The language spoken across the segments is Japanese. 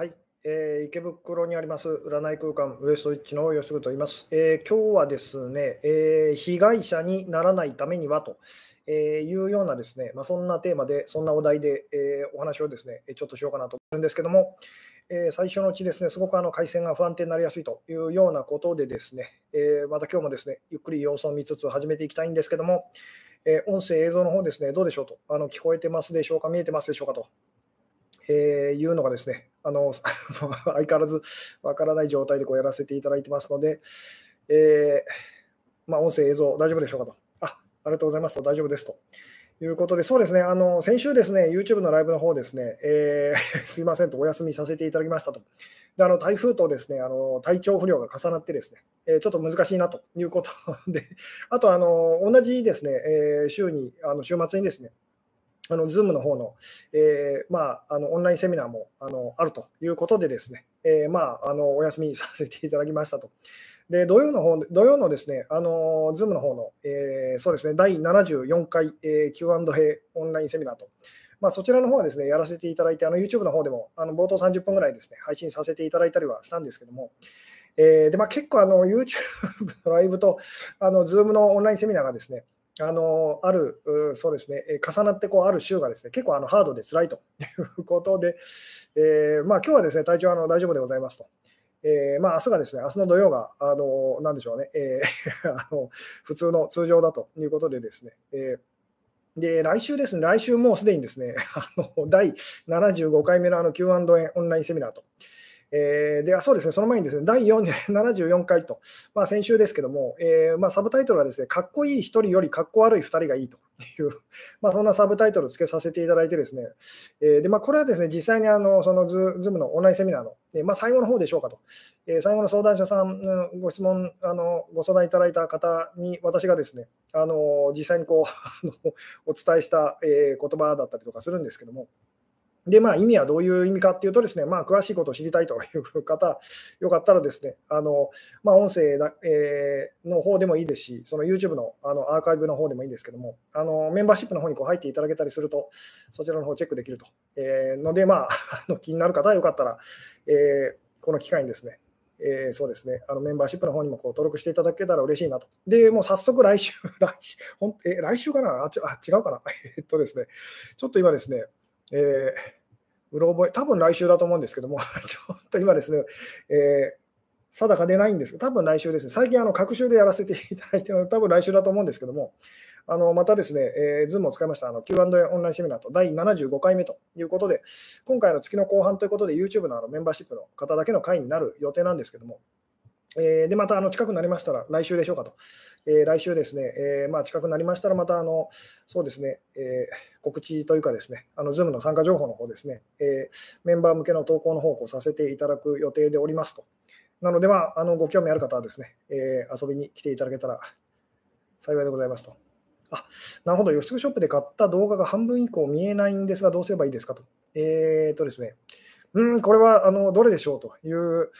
はい、えー、池袋にあります占い空間ウエストイッチの吉嗣と言います、えー、今日はですね、えー、被害者にならないためにはとえいうようなですね、まあ、そんなテーマで、そんなお題で、えお話をですね、ちょっとしようかなと思うんですけども、え最初のうちですね、すごくあの回線が不安定になりやすいというようなことでですね、えまた今日もですね、ゆっくり様子を見つつ始めていきたいんですけども、え音声、映像の方ですね、どうでしょうと、あの聞こえてますでしょうか、見えてますでしょうかと。えー、いうのがですね、あの 相変わらずわからない状態でこうやらせていただいてますので、えー、まあ、音声、映像、大丈夫でしょうかと。あありがとうございますと、大丈夫ですと。いうことで、そうですね、あの先週ですね、YouTube のライブの方ですね、えー、すいませんと、お休みさせていただきましたと。であの台風とですねあの体調不良が重なってですね、えー、ちょっと難しいなということで、あとあの同じですね、えー、週に、あの週末にですね、あの Zoom の方の、えー、まあ、あのオンラインセミナーもあのあるということでですね、えー、まあ、あのお休みさせていただきましたと。で土曜の方土曜のですね、あの Zoom の方の、えー、そうですね、第74回、えー、Q&A オンラインセミナーと。まあ、そちらの方はですね、やらせていただいて、あの YouTube の方でもあの冒頭30分ぐらいですね、配信させていただいたりはしたんですけども、えーでまあ、結構あの YouTube のライブとあの Zoom のオンラインセミナーがですね、あのある、そうですね、重なってこうある週がですね結構あのハードで辛いと いうことで、えー、まあ、今日はですね体調あの大丈夫でございますと。えー、まあ、明日がですね、明日の土曜が、あのなんでしょうね、えー、あの普通の通常だということでですね、えー、で来週ですね、来週もうすでにですね、あの第75回目のあの Q&A オンラインセミナーと。えー、ではそうですね、その前にですね、第74 回と、まあ、先週ですけども、えー、まあ、サブタイトルはですね、かっこいい1人よりかっこ悪い2人がいいと。いう、まあ、そんなサブタイトルを付けさせていただいてですね、えー、でまあ、これはですね、実際にあのそのズームのオンラインセミナーの、えまあ、最後の方でしょうかと、え最後の相談者さん、ご質問、あのご相談いただいた方に私がですね、あの実際にこう お伝えした、え言葉だったりとかするんですけども、で、まあ、意味はどういう意味かっていうとですね、まあ、詳しいことを知りたいという方、よかったらですね、あの、まあ、音声だ、えー、の方でもいいですし、その YouTube のあのアーカイブの方でもいいんですけども、あの、メンバーシップの方にこう入っていただけたりすると、そちらの方チェックできると。えー、ので、まあ、あの気になる方はよかったら、えー、この機会にですね、えー、そうですね、あのメンバーシップの方にもこう登録していただけたら嬉しいなと。で、もう早速来週、来週、ほんえ来週かな？あ違うかな？えっとですね、ちょっと今ですね、えーうろ覚え、多分来週だと思うんですけども、ちょっと今ですね、えー、定かでないんですけど、多分来週ですね、最近、あの、各週でやらせていただいているの多分来週だと思うんですけども、あのまたですね、えー、Zoom を使いましたあの Q&A オンラインセミナーと第75回目ということで、今回の月の後半ということで、YouTube のあのメンバーシップの方だけの会になる予定なんですけども、えー、で、またあの近くなりましたら、来週でしょうかと。えー、来週ですね、えー、まあ、近くなりましたら、またあの、そうですね、え告知というかですね、あの Zoom の参加情報の方ですね、えメンバー向けの投稿の方をさせていただく予定でおりますと。なので、まあ、あのご興味ある方はですね、え遊びに来ていただけたら幸いでございますと。あ、なるほど、吉ショップで買った動画が半分以降見えないんですが、どうすればいいですかと。えっ、とですね、うん、これはあのどれでしょうという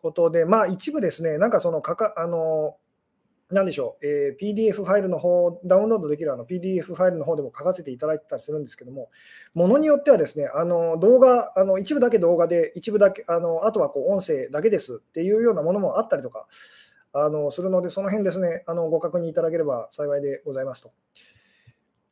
ことで、まあ、一部ですね、なんかそのかか、あの、なんでしょう、えー、PDF ファイルの方、ダウンロードできるあの PDF ファイルの方でも書かせていただいてたりするんですけども、ものによってはですね、あの動画、あの一部だけ動画で、一部だけ、あのあとはこう音声だけですっていうようなものもあったりとかあのするので、その辺ですね、あのご確認いただければ幸いでございますと。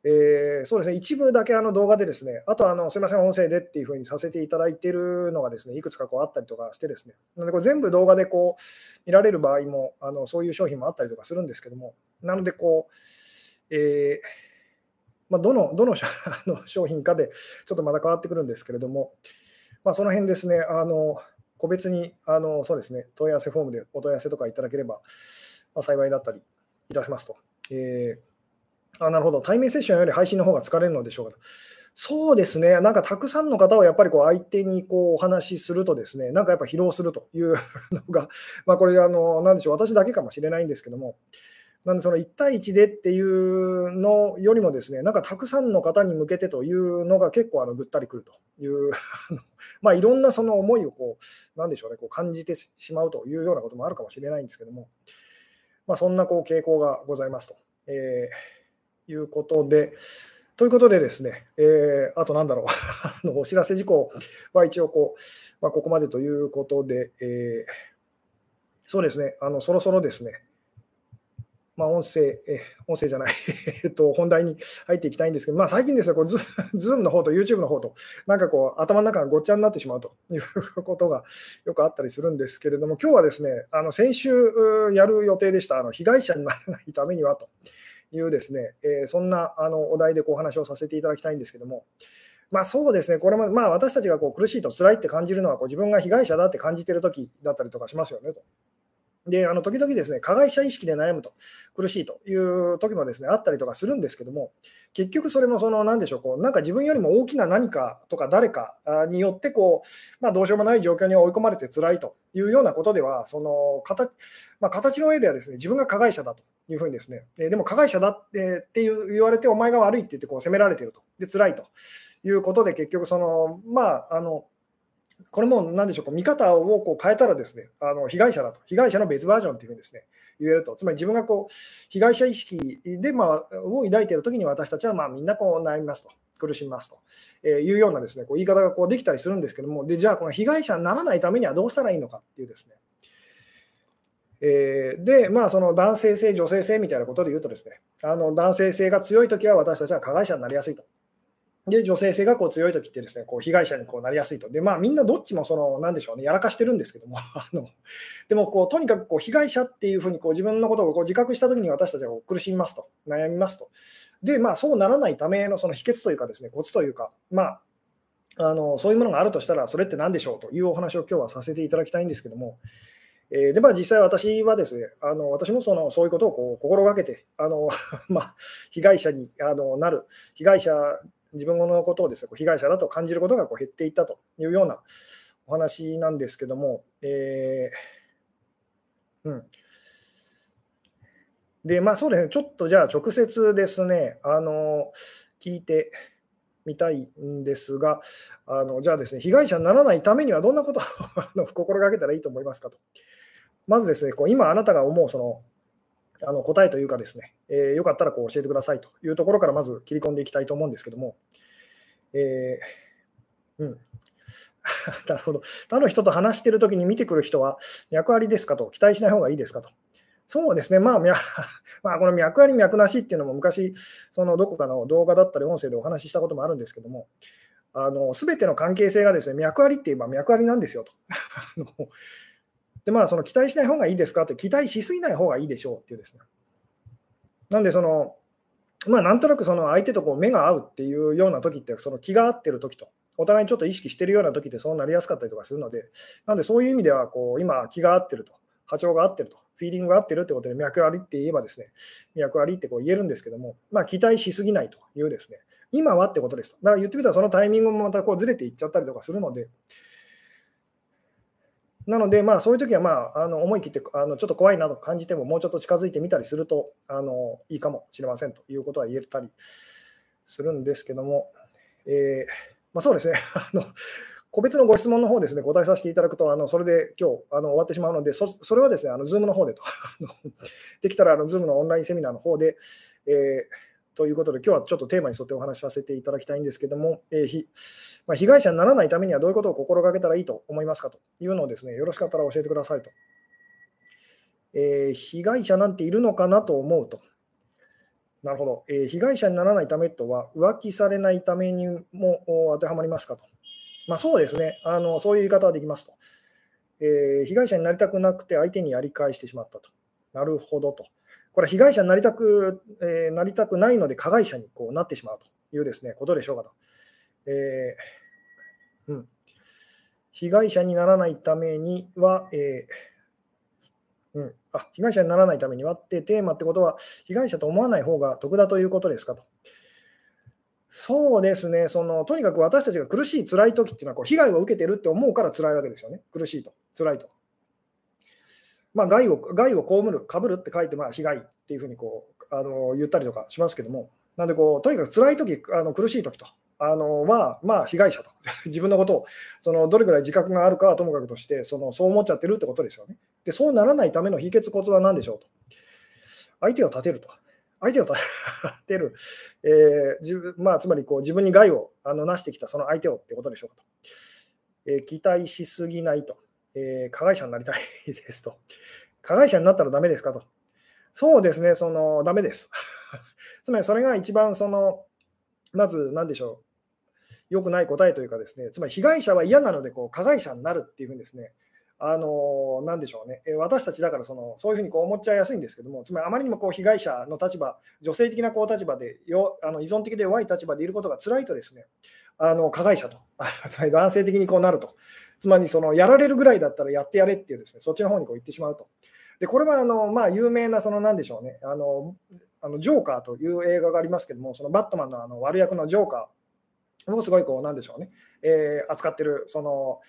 えー、そうですね、一部だけあの動画でですね、あとあのすみません、音声でっていうふうにさせていただいているのがですね、いくつかこうあったりとかしてですね、なのでこれ全部動画でこう見られる場合もあの、そういう商品もあったりとかするんですけども、なのでこう、えーまあ、どのどの 商品かでちょっとまだ変わってくるんですけれども、まあ、その辺ですね、あの個別にあのそうですね、問い合わせフォームでお問い合わせとかいただければ、まあ、幸いだったりいたしますと。えーあなるほど、対面セッションより配信の方が疲れるのでしょうかと。そうですね、なんかたくさんの方をやっぱりこう相手にこうお話しするとですね、なんかやっぱ疲労するというのが、まあ、これあの、なんでしょう、私だけかもしれないんですけども、なんでその1対1でっていうのよりもですね、なんかたくさんの方に向けてというのが結構あのぐったりくるという まあいろんなその思いをこう、なんでしょうね、こう感じてしまうというようなこともあるかもしれないんですけども、まあ、そんなこう傾向がございますと。えーいうことで、ということでですね、えー、あとなんだろう。あの、お知らせ事項は一応こう、まあ、ここまでということで、えー、そうですね、あのそろそろですね、まあ、音声、え音声じゃない。えっと、本題に入っていきたいんですけど、まあ、最近ですね、こうズズームの方と YouTube の方と、なんかこう、頭の中がごっちゃになってしまうということが よくあったりするんですけれども、今日はですね、あの先週やる予定でした、あの被害者にならないためにはと。いうですね、えー、そんなあのお題でこうお話をさせていただきたいんですけども、まあ、そうですね、これも、まあ、私たちがこう苦しいと辛いって感じるのはこう自分が被害者だって感じてるときだったりとかしますよねと。で、あの時々ですね、加害者意識で悩むと、苦しいという時もですね、あったりとかするんですけども、結局それもその、なんでしょう、こうなんか自分よりも大きな何かとか誰かによって、こう、まあ、どうしようもない状況に追い込まれて辛いというようなことでは、その形、まあ、形の上ではですね、自分が加害者だというふうにですね、でも加害者だってって言われて、お前が悪いって言ってこう責められてると、で辛いということで、結局その、まあ、あの、これも何でしょう、見方をこう変えたらですね、あの被害者だと、被害者の別バージョンというふうにですね、言えると、つまり自分がこう被害者意識で、まあ、を抱いているときに私たちはまあみんなこう悩みますと、苦しみますと。いうようなですね、こう言い方がこうできたりするんですけども、でじゃあこの被害者にならないためにはどうしたらいいのかっていうですね、えー、で、まあ、その男性性、女性性みたいなことで言うとですね、あの男性性が強いときは私たちは加害者になりやすいと。で、女性性がこう強いときってですね、こう被害者にこうなりやすいと。で、まあみんなどっちもその、なんでしょうね、やらかしてるんですけども、あのでもこう、とにかくこう被害者っていうふうにこう自分のことをこう自覚したときに私たちは苦しみますと、悩みますと。で、まあそうならないためのその秘訣というかですね、コツというか、まあ、あのそういうものがあるとしたら、それって何でしょうというお話を今日はさせていただきたいんですけども、えー、でまあ、実際私はですね、あの私もそのそういうことをこう心がけて、あの まあ、被害者にあのなる、被害者自分のことをですね、被害者だと感じることがこう減っていったというようなお話なんですけども、えー、うん。で、まあそうですね、ちょっとじゃあ直接ですね、あの、聞いてみたいんですが、あのじゃあですね、被害者にならないためにはどんなことを心がけたらいいと思いますかと。まずですね、こう今あなたが思うそのあの答えというかですね、えー、よかったらこう教えてくださいというところからまず切り込んでいきたいと思うんですけども、えー、うん。なるほど。他の人と話しているときに見てくる人は脈ありですかと、期待しない方がいいですかと。そうですね、まあ、まあ、この脈あり、脈なしっていうのも昔、そのどこかの動画だったり音声でお話ししたこともあるんですけども、すべての関係性がですね、脈ありって言えば脈ありなんですよと。で、まあ、その期待しない方がいいですかって、期待しすぎない方がいいでしょうっていうですね。なんで、その、まあ、なんとなくその相手とこう目が合うっていうような時って、その気が合ってる時と、お互いにちょっと意識してるような時ってそうなりやすかったりとかするので、なんでそういう意味では、こう、今、気が合ってると、波長が合ってると、フィーリングが合ってるってことで、脈ありって言えばですね、脈ありってこう言えるんですけども、まあ、期待しすぎないというですね、今はってことですと。だから言ってみたら、そのタイミングもまたこうずれていっちゃったりとかするので、なので、まあ、そういう時は、まあ、あの思い切ってあのちょっと怖いなと感じても、もうちょっと近づいてみたりするとあのいいかもしれませんということは言えたりするんですけども、えー、まあ、そうですね。あの、個別のご質問の方ですね、答えさせていただくと、あのそれで今日あの終わってしまうので、それはですね、あの Zoom の方でと、できたらあの Zoom のオンラインセミナーの方で、えーということで、今日はちょっとテーマに沿ってお話しさせていただきたいんですけども、えーひまあ、被害者にならないためにはどういうことを心がけたらいいと思いますかというのをですね、よろしかったら教えてくださいと。えー、被害者なんているのかなと思うと。なるほど、えー、被害者にならないためとは、浮気されないためにも当てはまりますかと。まあ、そうですねあの、そういう言い方はできますと、えー。被害者になりたくなくて相手にやり返してしまったと。なるほどと。これ被害者になりたく、えー、なりたくないので加害者にこうなってしまうというですねことでしょうかと。えーうん、被害者にならないためには、えーうん、あ被害者にならないためにはってテーマってことは被害者と思わない方が得だということですかと。そうですねその、とにかく私たちが苦しい、辛い時っていうのはこう被害を受けてるって思うから辛いわけですよね。苦しいと、辛いと。まあ、害を害を被る、被るって書いて、まあ、被害っていうふうにこうあの言ったりとかしますけども、なんでこう、とにかく辛い時あの苦しい時とあのは、まあ、被害者と、自分のことをそのどれぐらい自覚があるかはともかくとして、そのそう思っちゃってるってことですよね。で、そうならないための秘訣、コツは何でしょうと。相手を立てると。相手を立てる、えー自分まあ、つまりこう自分に害をあのなしてきたその相手をってことでしょうかと。えー期待しすぎないと、えー加害者になりたいですと。加害者になったらダメですかと。そうですね、そのダメです。つまりそれが一番その、まず何でしょう、良くない答えというかですね、つまり被害者は嫌なのでこう加害者になるっていうふうにですね、あのなんでしょうね、え私たちだからそのそういうふうにこう思っちゃいやすいんですけども、つまりあまりにもこう被害者の立場、女性的なこう立場でよあの依存的で弱い立場でいることが辛いとですね、あの加害者と、つまり男性的にこうなると、つまりそのやられるぐらいだったらやってやれっていうですね、そっちの方にこう行ってしまうと。でこれはあの、まあ、有名なそのなんでしょうね、あのあのジョーカーという映画がありますけども、そのバットマンのあの悪役のジョーカーをすごいこう、なんでしょうね、えー扱ってる、その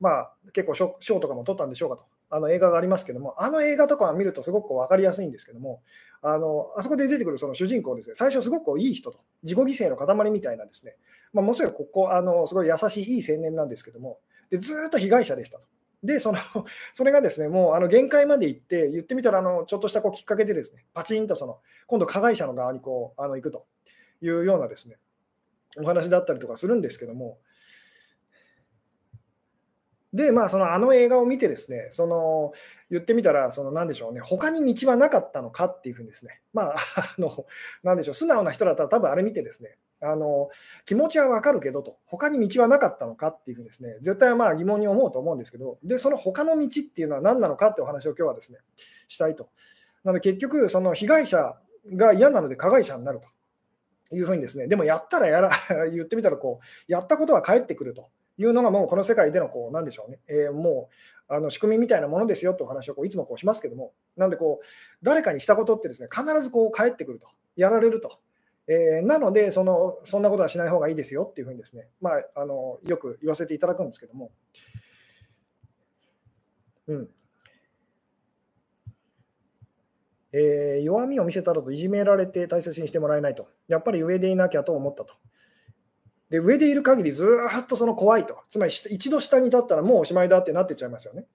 まあ、結構賞賞とかも取ったんでしょうかと、あの映画がありますけども、あの映画とかを見るとすごく分かりやすいんですけども、あのあそこで出てくるその主人公ですね、最初すごくいい人と、自己犠牲の塊みたいなですね、まあ、もちろんここあのすごい優しいいい青年なんですけども、でずっと被害者でしたと。で、その それがですね、もうあの限界まで行って、言ってみたらあの、ちょっとしたこうきっかけでですね、パチンとその今度、加害者の側にこうあの行くというようなですね、お話だったりとかするんですけども、で、まあ、そのあの映画を見てですね、その言ってみたら、そのなんでしょうね、他に道はなかったのかっていうふうにですね、まあ、あのなでしょう、素直な人だったら、多分あれ見てですね、あの気持ちはわかるけどと、他に道はなかったのかっていうふうにですね、絶対まあ疑問に思うと思うんですけど、で、その他の道っていうのは何なのかってお話を今日はですね、したいと。なので結局、その被害者が嫌なので加害者になるというふうにですね、でもやったらやら、言ってみたらこう、やったことは返ってくるというのがもうこの世界でのこう、なんでしょうね、えーもうあの仕組みみたいなものですよというお話をこういつもこうしますけども、なんでこう、誰かにしたことってですね、必ずこう返ってくると、やられると。えーなのでその、そんなことはしない方がいいですよっていうふうにですね、まあ、あのよく言わせていただくんですけども、うん。えー弱みを見せたらといじめられて大切にしてもらえないと、やっぱり上でいなきゃと思ったと。で上でいる限りずっとその怖いと、つまり一度下に立ったらもうおしまいだってなってちゃいますよね。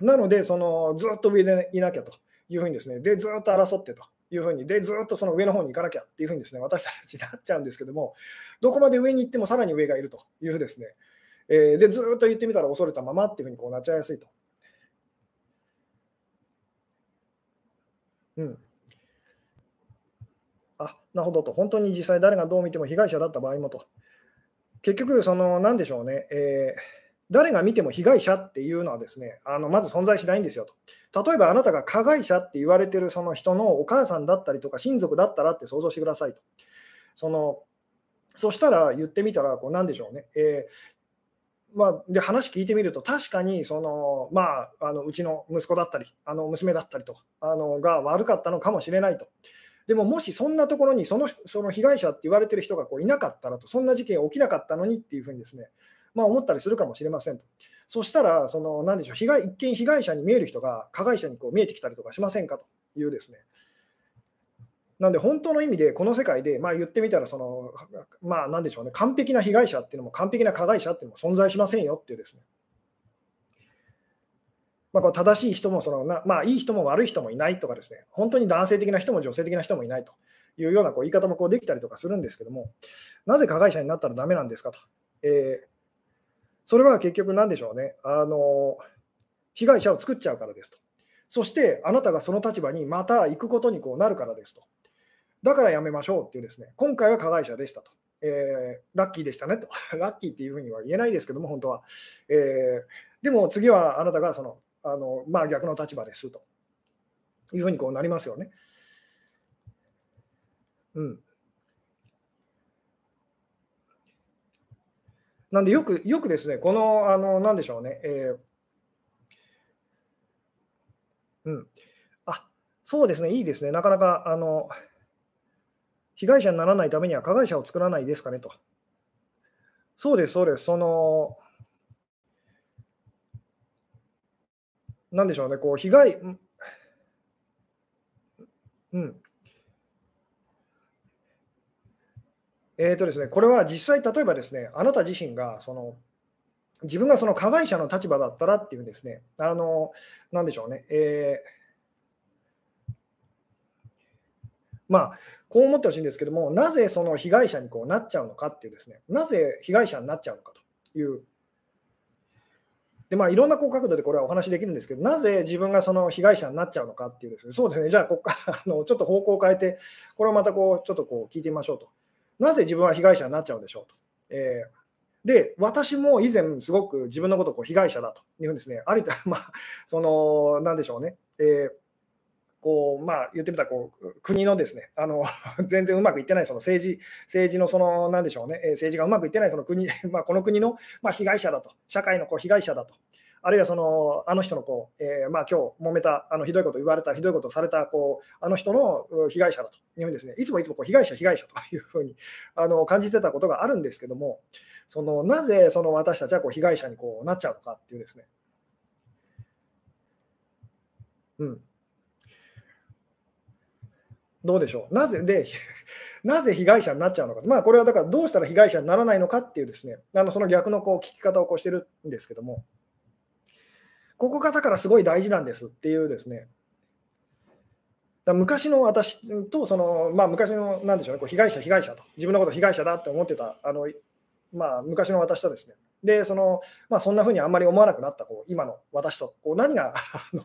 なので、そのずっと上でいなきゃというふうにですね、でずっと争ってというふうに、でずっとその上の方に行かなきゃっていうふうにですね、私たちになっちゃうんですけども、どこまで上に行ってもさらに上がいるというふうですね、えーでずっと言ってみたら恐れたままっていうふうにこうなっちゃいやすいと。うん。あ、なるほどと。本当に実際誰がどう見ても被害者だった場合もと。結局、その、なんでしょうね、えー誰が見ても被害者っていうのはですね、あのまず存在しないんですよと。例えばあなたが加害者って言われてるその人のお母さんだったりとか親族だったらって想像してくださいと。そのそしたら言ってみたら、こうなんでしょうね。えーまあ、で話聞いてみると、確かにその、まあ、あのうちの息子だったり、あの娘だったりとあのが悪かったのかもしれないと。でも、もしそんなところにそのその被害者って言われてる人がこういなかったらと、そんな事件起きなかったのにっていうふうにですね、まあ、思ったりするかもしれませんと。そしたら、そのなんでしょう被害一見被害者に見える人が加害者にこう見えてきたりとかしませんかというですね。なんで本当の意味でこの世界で、まあ、言ってみたらその、まあ、なんでしょうね、完璧な被害者っていうのも完璧な加害者っていうのも存在しませんよっていうですね。まあ、こう正しい人もそのな、まあ、いい人も悪い人もいないとかですね、本当に男性的な人も女性的な人もいないというようなこう言い方もこうできたりとかするんですけども、なぜ加害者になったらダメなんですかと。えーそれは結局なんでしょうね、あの被害者を作っちゃうからですと。そしてあなたがその立場にまた行くことにこうなるからですと。だからやめましょうっていうですね、今回は加害者でしたと。えーラッキーでしたねと。ラッキーっていうふうには言えないですけども、本当は。えーでも次はあなたがそのあの、まあ、逆の立場ですというふうにこうなりますよね。うん。なんでよく、よくですね、この、あの、なんでしょうね、えーうん。あ、そうですね、いいですね。なかなか、あの、被害者にならないためには加害者を作らないですかねと。そうです、そうです。その、なんでしょうね、こう、被害、うん。えーとですね、これは実際、例えばですね、あなた自身がその自分がその加害者の立場だったらっていうですね、あのなんでしょうね、えーまあ、こう思ってほしいんですけども、なぜその被害者にこうなっちゃうのかっていうですね、なぜ被害者になっちゃうのかという。でまあ、いろんなこう角度でこれはお話できるんですけど、なぜ自分がその被害者になっちゃうのかっていうですね、そうですね、じゃあここから あのちょっと方向を変えて、これをまたこうちょっとこう聞いてみましょうと。なぜ自分は被害者になっちゃうでしょうと。えーで、私も以前、すごく自分のことをこう被害者だというふうにですね、ありと、まあ、その、なんでしょうね、えー、こう、まあ、言ってみたらこう、国のですね、あの 全然うまくいってないその政治、政治のその、なんでしょうね、政治がうまくいってないその国、まあ、この国の、まあ、被害者だと、社会のこう被害者だと。あるいはそのあの人のこう、えー、まあ今日揉めた、あのひどいこと言われた、ひどいことされたこうあの人の被害者だというふうにですね、いつもいつもこう被害者、被害者というふうにあの感じてたことがあるんですけども、そのなぜその私たちはこう被害者にこうなっちゃうのかっていうですね。うん、どうでしょう？なぜ？で、なぜ被害者になっちゃうのか。まあ、これはだからどうしたら被害者にならないのかっていうですね、あのその逆のこう聞き方をこうしてるんですけども、ここがだからすごい大事なんですっていうですね、だ昔の私とその、まあ、昔のなんでしょうね、こう被害者、被害者と、自分のこと被害者だって思ってたあのまあ、昔の私とですね、でそのまあ、そんなふうにあんまり思わなくなったこう今の私と。こう何が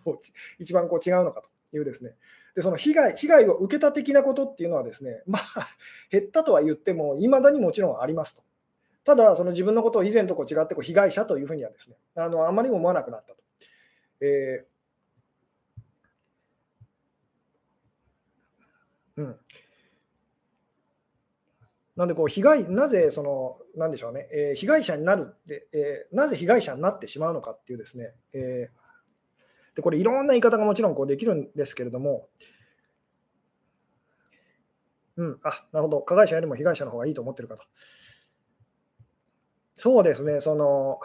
一番こう違うのかというですね、でその被害被害を受けた的なことっていうのはですね、まあ、減ったとは言っても、いまだにもちろんありますと。ただ、その自分のことを以前とこう違ってこう被害者というふうにはですね、あのあまり思わなくなったと。えー、うんなんでこう被害、なぜその、なんでしょうね、えー、被害者になるって、えー、なぜ被害者になってしまうのかっていうですね、えー、でこれ、いろんな言い方がもちろんこうできるんですけれども、うん、あなるほど、加害者よりも被害者の方がいいと思ってるかと。そうですね、その、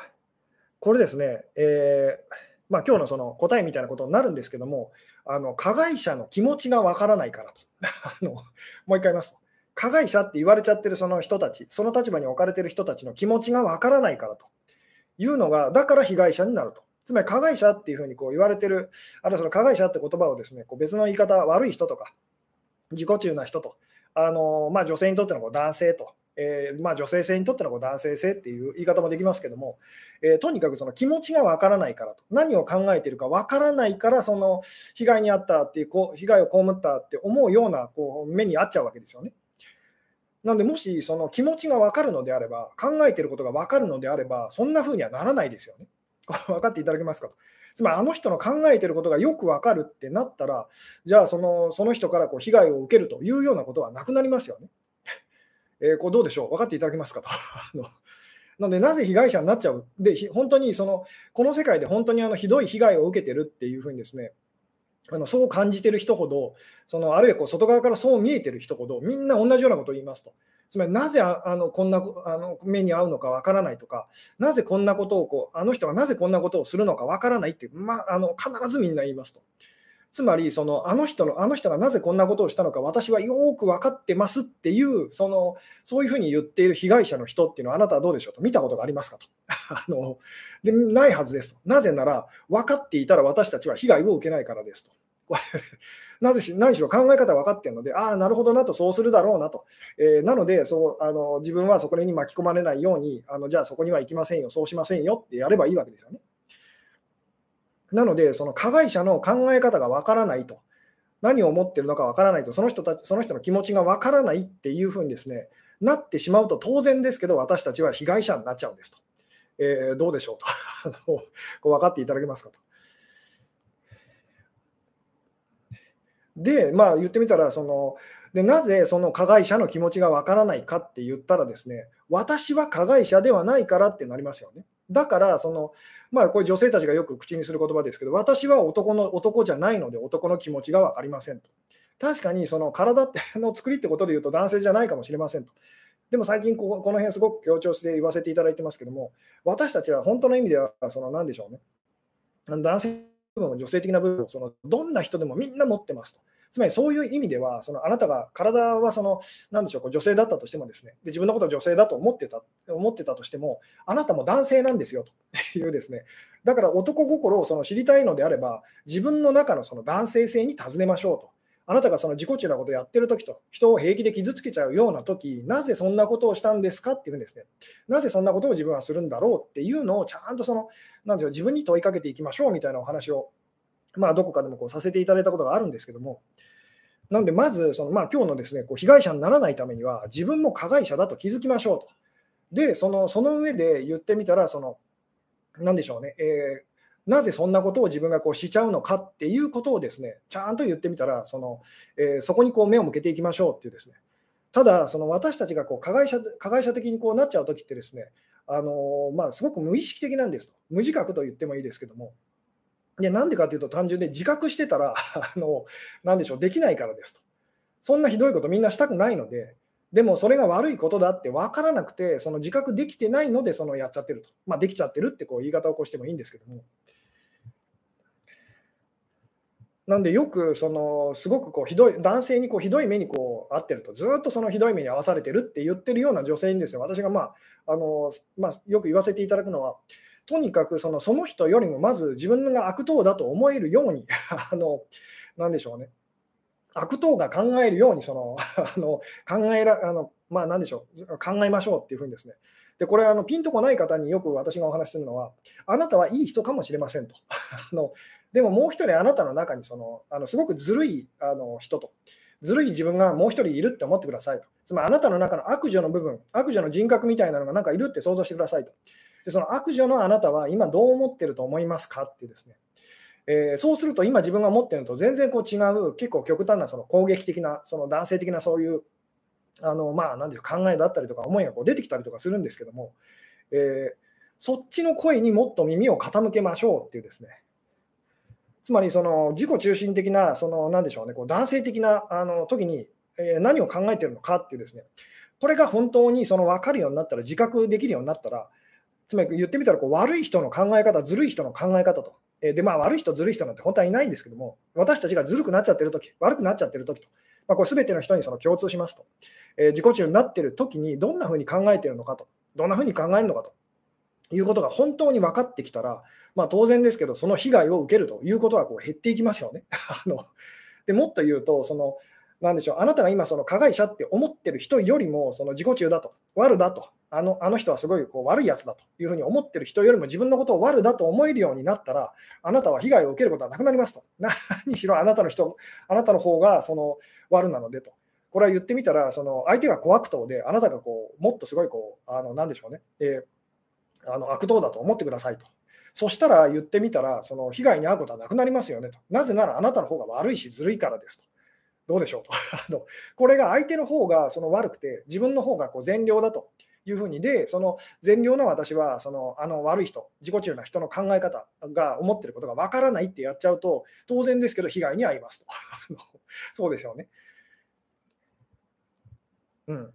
これですね、えーまあ今日のその答えみたいなことになるんですけども、あの加害者の気持ちがわからないからと あの。もう一回言いますと。加害者って言われちゃってるその人たち、その立場に置かれてる人たちの気持ちがわからないからというのが、だから被害者になると。つまり加害者っていうふうにこう言われてる、あるいはその加害者って言葉をですね、こう別の言い方、悪い人とか、自己中な人と、あのまあ、女性にとってのこう男性と、えー、まあ、女性性にとってのこう男性性っていう言い方もできますけども、えー、とにかくその気持ちがわからないからと、何を考えているかわからないから、その被害に遭ったっていう、こう被害を被ったって思うようなこう目に遭っちゃうわけですよね。なので、もしその気持ちが分かるのであれば、考えてることが分かるのであれば、そんな風にはならないですよね。分かっていただけますかと。つまり、あの人の考えてることがよく分かるってなったら、じゃあその、その人からこう被害を受けるというようなことはなくなりますよね。えー、こうどうでしょう？分かっていただけますかと。なので、なぜ被害者になっちゃう？で、本当にその、この世界で本当にあのひどい被害を受けてるっていうふうにですね、あのそう感じてる人ほど、そのあるいはこう外側からそう見えてる人ほど、みんな同じようなことを言いますと。つまり、なぜあのこんなあの目に遭うのかわからないとか、なぜこんなことをこう、あの人がなぜこんなことをするのかわからないって、まあ、の必ずみんな言いますと。つまりその、あの人の、あの人がなぜこんなことをしたのか、私はよく分かってますっていうその、そういうふうに言っている被害者の人っていうのは、あなたはどうでしょうと、見たことがありますかと。あのでないはずですと。なぜなら、分かっていたら私たちは被害を受けないからですと。なぜし何しろ考え方分かってるので、ああ、なるほどなと、そうするだろうなと。えー、なのでそうあの、自分はそこに巻き込まれないようにあの、じゃあそこには行きませんよ、そうしませんよってやればいいわけですよね。なので、その加害者の考え方が分からないと、何を思ってるのか分からないと、その人たちその人の気持ちが分からないっていうふうにですね、なってしまうと当然ですけど、私たちは被害者になっちゃうんですと。えー、どうでしょうと こう分かっていただけますかと。で、まあ、言ってみたらそので、なぜその加害者の気持ちがわからないかって言ったらですね、私は加害者ではないからってなりますよね。だから、その、まあ、これ女性たちがよく口にする言葉ですけど、私は男の男じゃないので男の気持ちが分かりませんと。確かにその体っての作りってことで言うと男性じゃないかもしれませんと。でも最近ここの辺すごく強調して言わせていただいてますけども、私たちは本当の意味では、その何でしょうね。男性部分、女性的な部分をそのどんな人でもみんな持ってますと。つまりそういう意味では、そのあなたが体はその何でしょうこう女性だったとしてもですねで、自分のことを女性だと思ってた思ってたとしても、あなたも男性なんですよと いうですね、だから男心をその知りたいのであれば、自分の中のその男性性に尋ねましょうと。あなたがその自己中なことをやってるときと、人を平気で傷つけちゃうようなとき、なぜそんなことをしたんですかっていうんですね、なぜそんなことを自分はするんだろうっていうのをちゃんとその、なんていう自分に問いかけていきましょうみたいなお話を、まあ、どこかでもこうさせていただいたことがあるんですけども、なので、まずその、まあ、今日のですねこう被害者にならないためには、自分も加害者だと気づきましょうと。で、そのその上で言ってみたら、その、なんでしょうね、えーなぜそんなことを自分がこうしちゃうのかっていうことをですね、ちゃんと言ってみたら、そのえー、そこにこう目を向けていきましょうっていうですね。ただ、その私たちがこう加害者加害者的にこうなっちゃうときってですね、あのまあ、すごく無意識的なんですと。無自覚と言ってもいいですけども。でなんでかというと、単純で自覚してたら あの、なんでしょう、できないからですと。そんなひどいことみんなしたくないので、でもそれが悪いことだって分からなくて、その自覚できてないので、そのやっちゃってると。まあ、できちゃってるってこう言い方を起こしてもいいんですけども。なんでよくそのすごくこうひどい男性にこうひどい目にこう遭ってるとずっとそのひどい目に遭わされてるって言ってるような女性にですね私がまああの、まあ、よく言わせていただくのはとにかくそのその人よりもまず自分が悪党だと思えるように あのなんでしょうね。悪党が考えるようにその あの考えらあのま何でしょう。考えましょうっていうふうにですね。でこれあのピンとこない方によく私がお話しするのはあなたはいい人かもしれませんと。あのでももう一人あなたの中にそのあのすごくずるいあの人と、ずるい自分がもう一人いるって思ってくださいと。つまりあなたの中の悪女の部分、悪女の人格みたいなのがなんかいるって想像してくださいと。でその悪女のあなたは今どう思ってると思いますかってですね。えー、そうすると今自分が持ってるのと全然こう違う結構極端なその攻撃的なその男性的なそういうあのまあ何ていう考えだったりとか思いがこう出てきたりとかするんですけども、えー、そっちの声にもっと耳を傾けましょうっていうですねつまりその自己中心的な、その何でしょうね、こう男性的なあの時に何を考えているのかっていうですね、これが本当にその分かるようになったら、自覚できるようになったら、つまり言ってみたらこう悪い人の考え方、ずるい人の考え方と。で、まあ悪い人、ずるい人なんて本当はいないんですけども、私たちがずるくなっちゃってるとき、悪くなっちゃってるときと、まあ、これ全ての人にその共通しますと。えー、自己中になっているときにどんなふうに考えているのかと、どんなふうに考えるのかということが本当に分かってきたら、まあ、当然ですけど、その被害を受けるということはこう減っていきますよね。あのでもっと言うと、そのなんでしょうあなたが今、その加害者って思ってる人よりも、その自己中だと、悪だと、あのあの人はすごいこう悪いやつだというふうに思ってる人よりも自分のことを悪だと思えるようになったら、あなたは被害を受けることはなくなりますと。何しろあなたの人、あなたの方がその悪なのでと。これは言ってみたら、その相手が小悪党で、あなたがこうもっとすごいこう、あのなんでしょうね、えーあの悪党だと思ってくださいと。そしたら言ってみたら、その被害に遭うことはなくなりますよねと。なぜならあなたの方が悪いしずるいからですと。どうでしょうと。あのこれが相手の方がその悪くて、自分の方がこう善良だというふうにで、その善良な私はそのあの悪い人、自己中な人の考え方が思ってることがわからないってやっちゃうと、当然ですけど被害に遭いますと。そうですよね。うん。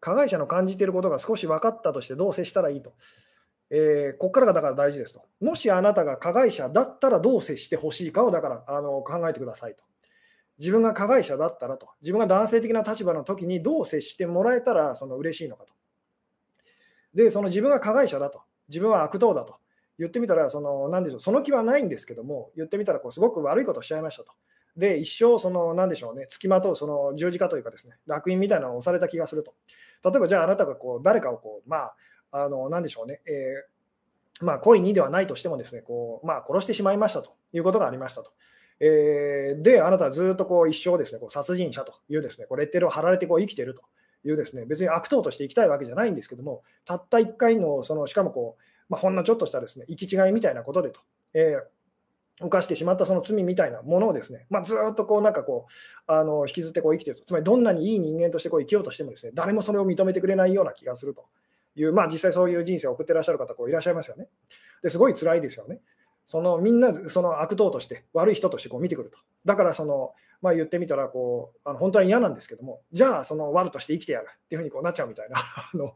加害者の感じていることが少し分かったとしてどう接したらいいと。えー、ここからがだから大事ですと。もしあなたが加害者だったらどう接してほしいかをだからあの考えてくださいと。自分が加害者だったらと。自分が男性的な立場の時にどう接してもらえたらその嬉しいのかと。で、その自分が加害者だと。自分は悪党だと。言ってみたら、その、なんでしょう、その気はないんですけども、言ってみたらこう、すごく悪いことをしちゃいましたと。で、一生、その、なんでしょうね、つきまとう、その十字架というかですね、楽印みたいなのを押された気がすると。例えば、じゃあ、あなたがこう誰かをこう、まあ、あの、なんでしょうね、えー、まあ、故意にではないとしてもですね、こう、まあ、殺してしまいましたということがありましたと。えー、で、あなたはずっとこう一生ですね、こう殺人者というですね、こうレッテルを貼られてこう生きているというですね、別に悪党として生きたいわけじゃないんですけども、たった1回の、そのしかもこう、まあ、ほんのちょっとしたですね、行き違いみたいなことでと。えー犯してしまったその罪みたいなものをですね、まあ、ずっとこうなんかこうあの引きずってこう生きてると、つまりどんなにいい人間としてこう生きようとしてもですね、誰もそれを認めてくれないような気がするという、まあ、実際そういう人生を送ってらっしゃる方こういらっしゃいますよね。ですごい辛いですよね。そのみんなその悪党として悪い人としてこう見てくると。だからその、まあ、言ってみたらこうあの本当は嫌なんですけども、じゃあその悪として生きてやるっていうふうにこうなっちゃうみたいな あの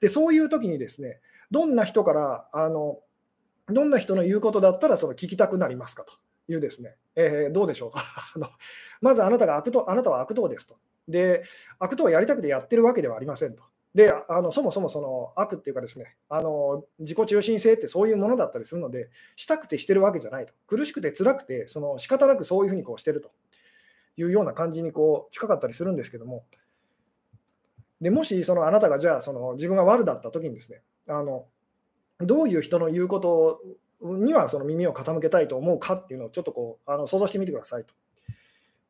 で。そういう時にですね、どんな人からあのどんな人の言うことだったらその聞きたくなりますかと。いうですね、えー、どうでしょうと あの。まずあなたが悪党、あなたは悪党ですと。で、悪党をやりたくてやってるわけではありませんと。で、あのそもそもその悪っていうかですね、あの自己中心性ってそういうものだったりするので、したくてしてるわけじゃないと。苦しくて辛くて、その仕方なくそういうふうにこうしてると。いうような感じにこう近かったりするんですけども、でもしそのあなたがじゃあその自分が悪だった時にですね、あのどういう人の言うことにはその耳を傾けたいと思うかっていうのをちょっとこうあの想像してみてくださいと。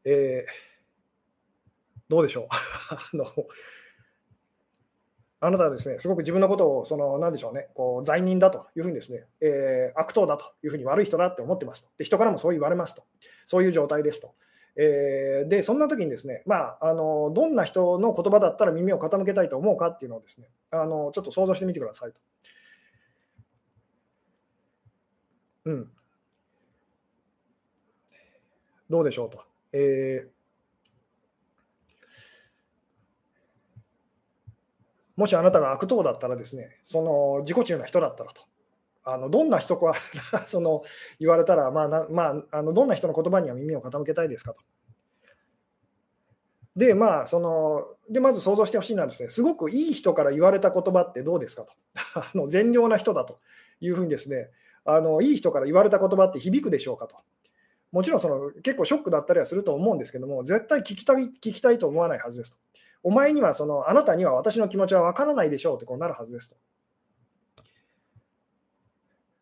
えー、どうでしょう？あのあなたはですね、すごく自分のことを、その、なんでしょうね、こう、罪人だというふうにですね、えー、悪党だというふうに悪い人だって思ってますと。で、人からもそう言われますと。そういう状態ですと。えー、で、そんな時にですね、まあ、あの、どんな人の言葉だったら耳を傾けたいと思うかっていうのをですね、あの、ちょっと想像してみてくださいと。うん。どうでしょうと。えーもしあなたが悪党だったらですね、その自己中な人だったらと。あのどんな人か その言われたら、まあなまあ、あのどんな人の言葉には耳を傾けたいですかと。で、まあ、そのでまず想像してほしいのはですね、すごくいい人から言われた言葉ってどうですかと。あの善良な人だというふうにですねあの、いい人から言われた言葉って響くでしょうかと。もちろんその結構ショックだったりはすると思うんですけども、絶対聞きたい聞きたいと思わないはずですと。お前にはその、あなたには私の気持ちは分からないでしょうってこうなるはずですと。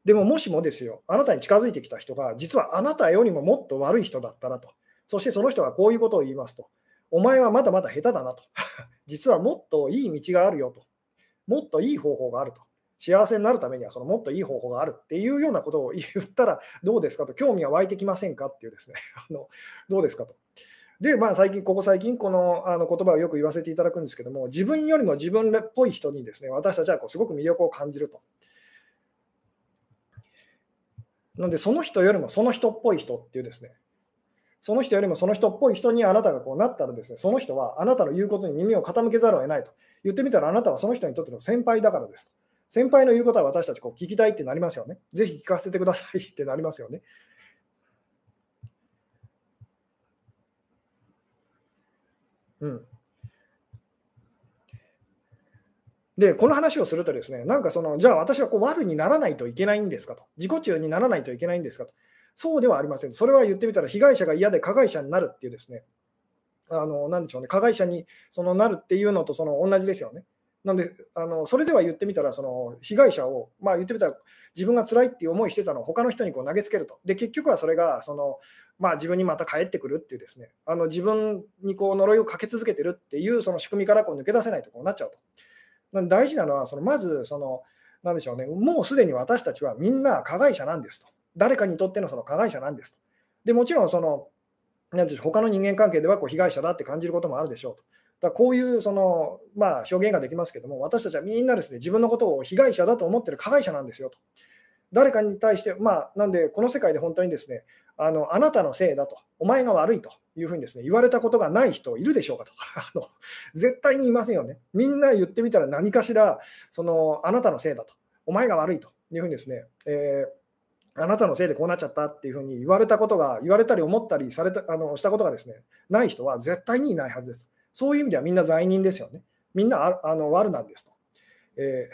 でももしもですよ、あなたに近づいてきた人が、実はあなたよりももっと悪い人だったらと。そしてその人がこういうことを言いますと。お前はまだまだ下手だなと。実はもっといい道があるよと。もっといい方法があると。幸せになるためにはそのもっといい方法があるっていうようなことを言ったらどうですかと。興味は湧いてきませんかっていうですね。あのどうですかと。で、まあ、最近、ここ最近、このあの言葉をよく言わせていただくんですけども、自分よりも自分っぽい人にですね、私たちはこうすごく魅力を感じると。なので、その人よりもその人っぽい人っていうですね、その人よりもその人っぽい人にあなたがこうなったらですね、その人はあなたの言うことに耳を傾けざるを得ないと。言ってみたらあなたはその人にとっての先輩だからですと。先輩の言うことは私たちこう聞きたいってなりますよね。ぜひ聞かせてくださいってなりますよね。うん。で、この話をするとですね、なんかその、じゃあ私はこう悪にならないといけないんですかと。自己中にならないといけないんですかと。そうではありません。それは言ってみたら被害者が嫌で加害者になるっていうですね、あの、なんでしょうね、加害者にそのなるっていうのとその同じですよね。なんで、あのそれでは言ってみたら、その被害者を、まあ、言ってみたら、自分が辛いっていう思いしてたのを他の人にこう投げつけると。で、結局はそれがその、まあ、自分にまた返ってくるっていうですね、あの自分にこう呪いをかけ続けてるっていうその仕組みからこう抜け出せないとこうなっちゃうと。なんで大事なのは、そのまずその、なんでしょうね、もうすでに私たちはみんな加害者なんですと。誰かにとってのその加害者なんですと。でもちろんその、なんでしょう他の人間関係ではこう被害者だって感じることもあるでしょうと。だこういうその、まあ、表現ができますけども、私たちはみんなですね、自分のことを被害者だと思ってる加害者なんですよと。誰かに対して、まあ、なんで、この世界で本当にですね、あのあなたのせいだと、お前が悪いというふうにですね言われたことがない人いるでしょうかと あの、絶対にいませんよね。みんな言ってみたら何かしら、そのあなたのせいだと、お前が悪いというふうにですね、えー、あなたのせいでこうなっちゃったっていうふうに言われたことが、言われたり思ったりされたあのしたことがですね、ない人は絶対にいないはずです。そういう意味ではみんな罪人ですよね。みんなあの悪なんですと。え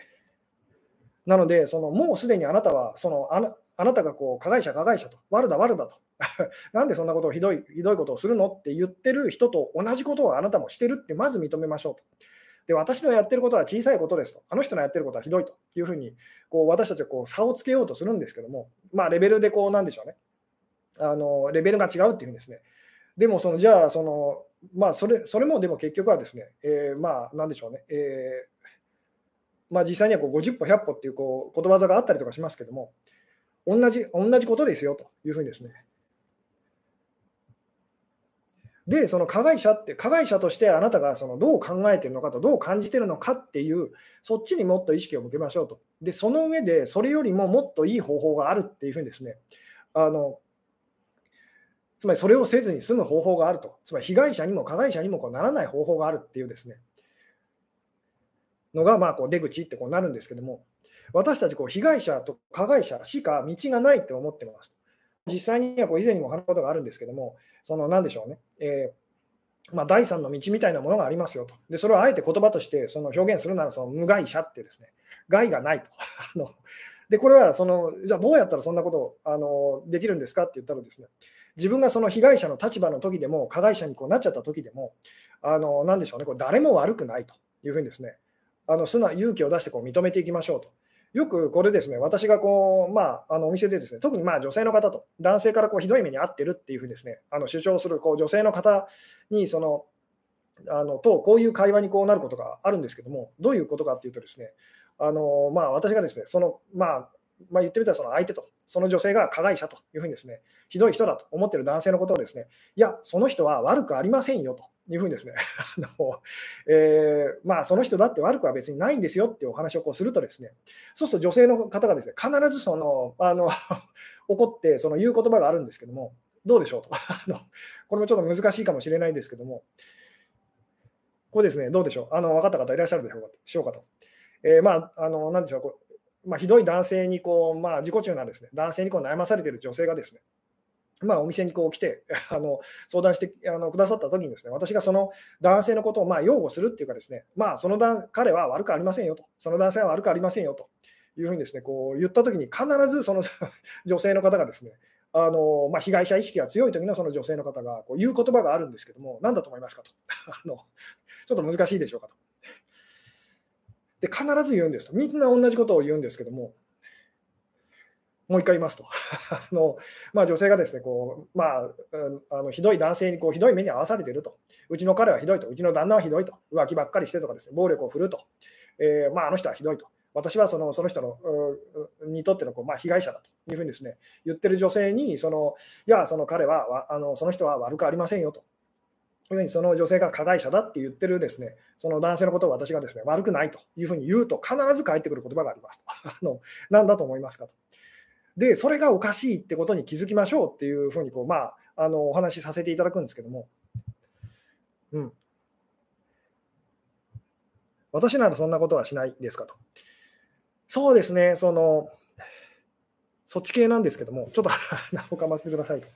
ー、なので、そのもうすでにあなたはそのあなあなたがこう加害者、加害者と、悪だ、悪だと、なんでそんなことをひどいひどいことをするのって言ってる人と同じことをあなたもしてるってまず認めましょうと。で、私のやってることは小さいことですと、あの人のやってることはひどいというふうにこう私たちはこう差をつけようとするんですけども、まあ、レベルでこうなんでしょうね、あのレベルが違うっていうんですね。でもその、じゃあその、まあ、それそれもでも結局はですね、えー、まあ、なんでしょうね、えーまあ、実際にはこう50歩、100歩っていうこうことわざがあったりとかしますけども、同じ同じことですよというふうにですね。で、その加害者って、加害者としてあなたがそのどう考えてるのかと、どう感じてるのかっていう、そっちにもっと意識を向けましょうと。で、その上で、それよりももっといい方法があるっていうふうにですね、あのつまりそれをせずに済む方法があると、つまり被害者にも加害者にもこうならない方法があるっていうですね、のがまあこう出口ってこうなるんですけども、私たちこう被害者と加害者しか道がないって思ってます。実際にはこう以前にも話したことがあるんですけども、その何でしょうね、えー、まあ、第三の道みたいなものがありますよと。で、それをあえて言葉としてその表現するならその無害者ってですね、害がないと。あので、これはその、じゃあどうやったらそんなことをあのできるんですかって言ったらですね、自分がその被害者の立場の時でも、加害者にこうなっちゃった時でも、あのなでしょうね、こう誰も悪くないというふうにですね、あの素直勇気を出してこう認めていきましょうと。よくこれですね、私がこう、まあ、あのお店でですね、特にまあ女性の方と、男性からこうひどい目に遭ってるっていうふうにですね、あの主張するこう女性の方に、その、あのとこういう会話にこうなることがあるんですけども、どういうことかっていうとですね、あのまあ、私がですね、その、まあ、まあ、言ってみたらその相手と、その女性が加害者というふうにですね、ひどい人だと思っている男性のことをですね、いや、その人は悪くありませんよというふうにですね、あのえー、まあ、その人だって悪くは別にないんですよっていうお話をこうするとですね、そうすると女性の方がですね、必ずその、あの 怒ってその言う言葉があるんですけども、どうでしょうと。あのこれもちょっと難しいかもしれないですけども、これですね、どうでしょう。あの分かった方いらっしゃるでしょうかと。えー、まあ、あの、なんでしょう、まあ、ひどい男性にこう、まあ、自己中なですね。男性にこう悩まされている女性がですね、まあ、お店にこう来て あの相談してあのくださったときにですね、私がその男性のことをまあ擁護するっていうかですね、まあ、その彼は悪くありませんよと、その男性は悪くありませんよと。いうふうにですね、こう言ったときに必ずその 女性の方がですね、あのまあ、被害者意識が強い時のその女性の方がこう言う言葉があるんですけども、何だと思いますかと。あの、ちょっと難しいでしょうかと。で、必ず言うんですと。みんな同じことを言うんですけども、もう一回言いますと。あのまあ、女性がですね、こうまあ、あのひどい男性にこうひどい目に遭わされていると。うちの彼はひどいと。うちの旦那はひどいと。浮気ばっかりしてとかですね、暴力を振ると。えー、まあ、あの人はひどいと。私はそのその人のにとってのこう、まあ、被害者だというふうにです、ね、言ってる女性にその、いや、その彼はあの、その人は悪くありませんよと。その女性が加害者だって言ってるですね、その男性のことを私がですね、悪くないというふうに言うと必ず返ってくる言葉がありますと。あの何だと思いますかと。で、それがおかしいってことに気づきましょうっていうふうにこう、まあ、あのお話しさせていただくんですけども、うん。私ならそんなことはしないですかと。そうですね、その、そっち系なんですけども、ちょっと おかませてくださいと。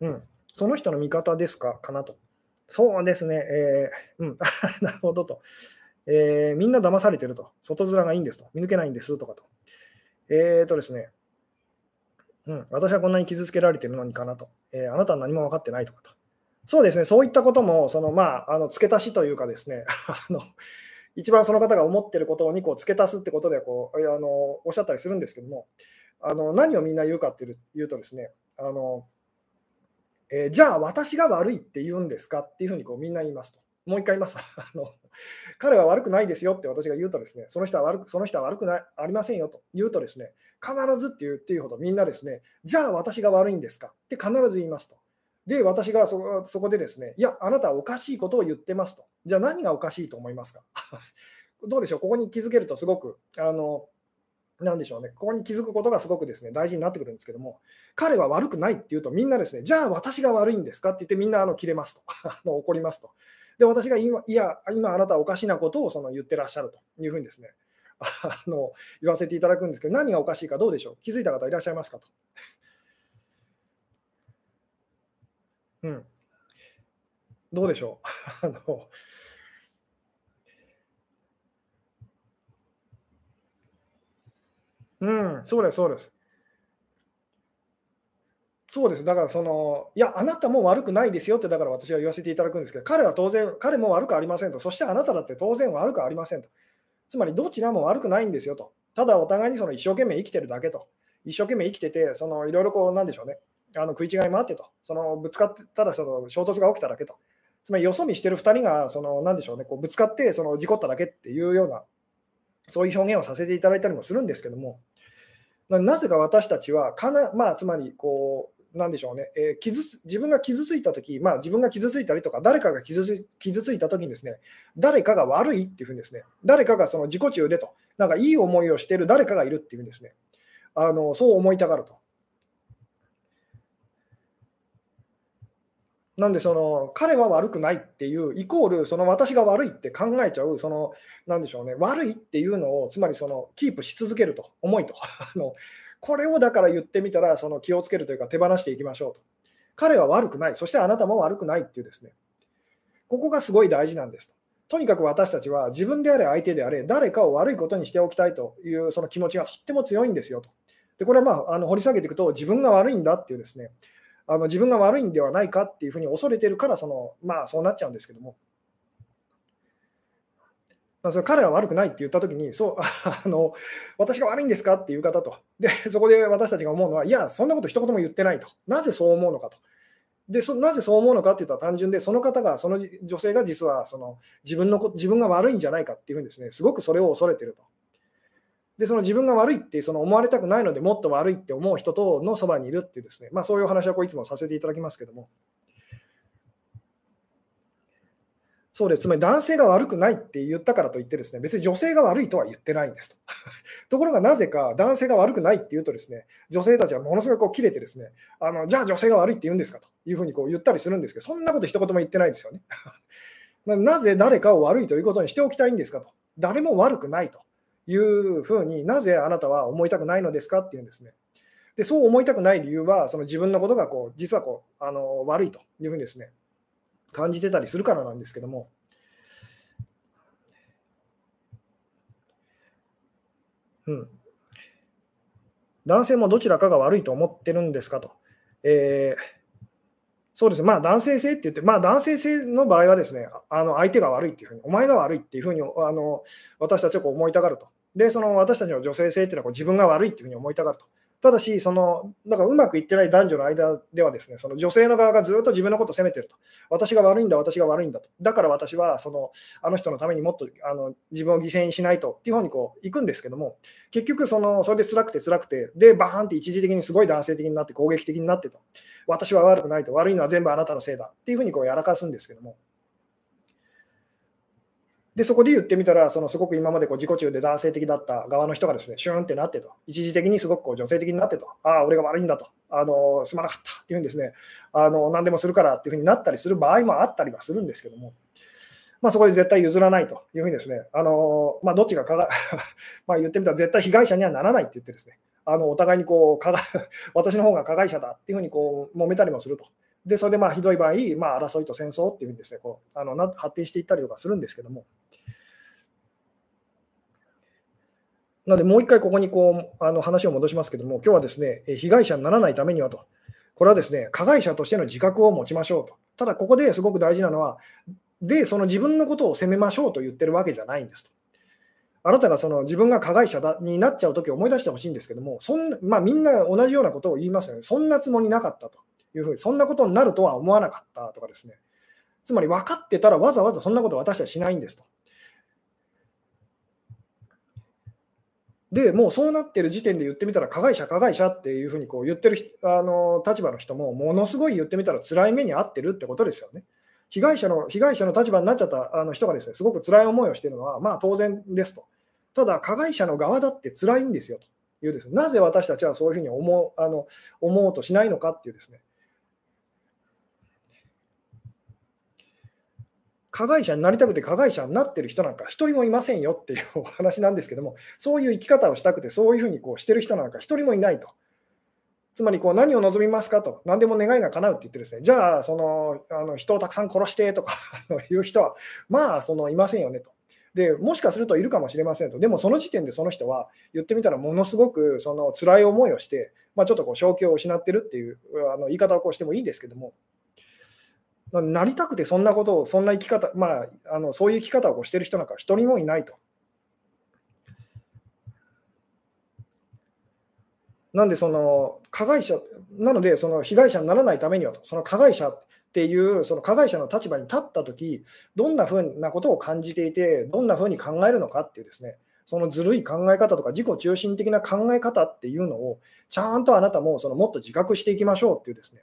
うん。その人の味方ですか？かなと。そうですね、えー、うん、なるほどと、えー、みんな騙されてると。外面がいいんですと。見抜けないんですとかと。えーとですね、うん、私はこんなに傷つけられてるのにかなと。えー、あなたは何も分かってないとかと。そうですね、そういったことも、そのまあ、あの付け足しというかですね、あの一番その方が思ってることにこう付け足すってことでこうあのおっしゃったりするんですけども、あの何をみんな言うかっていうとですね、あのえー、じゃあ私が悪いって言うんですかっていうふうにこうみんな言いますと。もう一回言います あの。彼は悪くないですよって私が言うとですね、その人は悪くその人は悪くないありませんよと言うとですね、必ずっていうっていうほどみんなですね、じゃあ私が悪いんですかって必ず言いますと。で、私がそそこでですね、いや、あなたはおかしいことを言ってますと。じゃあ何がおかしいと思いますか？どうでしょう、ここに気づけるとすごく、あの、なんでしょうね、ここに気づくことがすごくですね大事になってくるんですけども、彼は悪くないって言うと、みんなですね、じゃあ私が悪いんですか？って言って、みんなあの切れますと あの、怒りますと。で、私が今、いや、今あなたはおかしなことをその言ってらっしゃるというふうにですね、あの言わせていただくんですけど、何がおかしいかどうでしょう？気づいた方いらっしゃいますかと。うん。どうでしょう？あのうん、そうですそうです。そうです。だからその、いや、あなたも悪くないですよって、だから私は言わせていただくんですけど、彼は当然、彼も悪くありませんと、そしてあなただって当然悪くありませんと。つまり、どちらも悪くないんですよと。ただ、お互いにその一生懸命生きてるだけと。一生懸命生きてて、そのいろいろこう、なんでしょうね、あの食い違いもあってと。そのぶつかってたらその衝突が起きただけと。つまり、よそ見してる2人が、その、なんでしょうね、こうぶつかってその事故っただけっていうような、そういう表現をさせていただいたりもするんですけども、なぜか私たちはかな、まあ、つまりこう、なんでしょうね、えー、傷自分が傷ついたとき、まあ、自分が傷ついたりとか、誰かが傷つ傷ついたときにですね、誰かが悪いっていうふうにですね、誰かがその自己中でと、なんかいい思いをしている誰かがいるっていうふうにですね、あのそう思いたがると。なんでその彼は悪くないっていうイコールその私が悪いって考えちゃうそのなんでしょうね悪いっていうのをつまりそのキープし続けると思いと。あのこれをだから言ってみたらその気をつけるというか手放していきましょうと。彼は悪くない。そしてあなたも悪くないっていうですね。ここがすごい大事なんですと。とにかく私たちは自分であれ相手であれ誰かを悪いことにしておきたいというその気持ちがとっても強いんですよと。でこれは、まあ、あの掘り下げていくと、自分が悪いんだっていうですね、あの自分が悪いんではないかっていうふうに恐れてるからその、まあ、そうなっちゃうんですけども、それ彼は悪くないって言ったときにそう あの、私が悪いんですかっていう方とで、そこで私たちが思うのは、いや、そんなこと一言も言ってないと、なぜそう思うのかと。でそなぜそう思うのかって言ったら単純で、その方が、その女性が実はその自分の自分が悪いんじゃないかっていうふうにですね、すごくそれを恐れてると。で、その自分が悪いってその思われたくないので、もっと悪いって思う人とのそばにいるっていうですね、まあ、そういう話はこういつもさせていただきますけども。そうです。つまり男性が悪くないって言ったからといってですね、別に女性が悪いとは言ってないんですと。ところがなぜか男性が悪くないって言うとですね、女性たちはものすごいこう切れてですね、あのじゃあ女性が悪いって言うんですかというふうにこう言ったりするんですけど、そんなこと一言も言ってないんですよね。なぜ誰かを悪いということにしておきたいんですかと。誰も悪くないというふうになぜあなたは思いたくないのですかっていうんですね。でそう思いたくない理由は、その自分のことがこう実はこうあの悪いというふうにですね、感じてたりするからなんですけども、うん、男性もどちらかが悪いと思ってるんですかと。えーそうですね、まあ男性性って言って、まあ男性性の場合はですね、あの相手が悪いっていうふうに、お前が悪いっていうふうにあの私たちはこう思いたがると。で、その私たちの女性性っていうのはこう自分が悪いっていうふうに思いたがると。ただし、その、だかうまくいってない男女の間ではですね、その女性の側がずっと自分のことを責めてると。私が悪いんだ、私が悪いんだと。だから私は、その、あの人のためにもっとあの自分を犠牲にしないとっていう方にこう行くんですけども、結局、その、それで辛くて辛くて、で、バーンって一時的にすごい男性的になって攻撃的になってと。私は悪くないと。悪いのは全部あなたのせいだっていうふうにこうやらかすんですけども。で、そこで言ってみたら、そのすごく今までこう自己中で男性的だった側の人がですね、シューンってなってと、一時的にすごくこう女性的になってと、ああ、俺が悪いんだと、あのすまなかったっていうふうにですね、あの何でもするからっていうふうになったりする場合もあったりはするんですけども、まあ、そこで絶対譲らないというふうにですね、あのまあ、どっちがかが ま言ってみたら絶対被害者にはならないって言ってですね、あのお互いにこう 私の方が加害者だっていうふうにこう揉めたりもすると。で、それでまあひどい場合、まあ、争いと戦争っていうふうにですね、こうあの発展していったりとかするんですけども、なので、もう一回ここにこうあの話を戻しますけども、今日はですね、被害者にならないためにはと、これはですね、加害者としての自覚を持ちましょうと。ただ、ここですごく大事なのは、で、その自分のことを責めましょうと言ってるわけじゃないんですと。あなたがその自分が加害者だになっちゃうときを思い出してほしいんですけども、そんまあ、みんな同じようなことを言いますよね。そんなつもりなかったというふうに、そんなことになるとは思わなかったとかですね。つまり分かってたらわざわざそんなこと私たちしないんですと。でもうそうなってる時点で言ってみたら、加害者、加害者っていうふうにこう言ってるあの立場の人も、ものすごい言ってみたら辛い目に遭ってるってことですよね。被害者の被害者の立場になっちゃったあの人がですねすごく辛い思いをしているのは、まあ、当然ですと。ただ、加害者の側だって辛いんですよというです、ね、なぜ私たちはそういうふうに思うあの思うとしないのかっていうですね、加害者になりたくて加害者になってる人なんか一人もいませんよっていうお話なんですけども、そういう生き方をしたくて、そういうふうにこうしてる人なんか一人もいないと。つまりこう何を望みますかと、何でも願いが叶うって言ってですね、じゃあそのあの人をたくさん殺してとか いう人は、まあそのいませんよねと。でもしかするといるかもしれませんと、でもその時点でその人は言ってみたらものすごくその辛い思いをして、まあ、ちょっとこう正気を失ってるっていうあの言い方をこうしてもいいんですけども、なりたくてそんなことを、そんな生き方、まあ、あのそういう生き方をしてる人なんか一人もいないと。なんで、その加害者、なので、その被害者にならないためには、その加害者っていう、その加害者の立場に立ったとき、どんなふうなことを感じていて、どんなふうに考えるのかっていうですね、そのずるい考え方とか、自己中心的な考え方っていうのを、ちゃんとあなたもそのもっと自覚していきましょうっていうですね、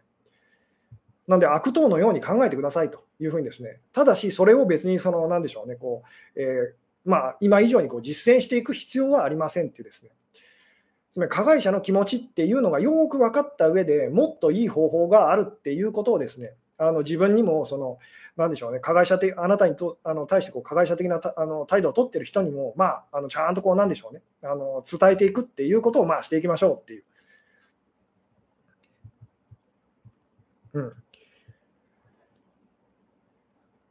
なんで悪党のように考えてくださいというふうにですね、ただしそれを別にその、なんでしょうね、こう、えー、まあ、今以上にこう実践していく必要はありませんっていうですね、つまり加害者の気持ちっていうのがよく分かった上でもっといい方法があるっていうことをですね、あの自分にもその、なんでしょうね、加害者的、あなたにとあの対してこう加害者的なあの態度を取ってる人にも、まあ、あのちゃんとこう、なんでしょうね、あの伝えていくっていうことをまあしていきましょうっていう。うん。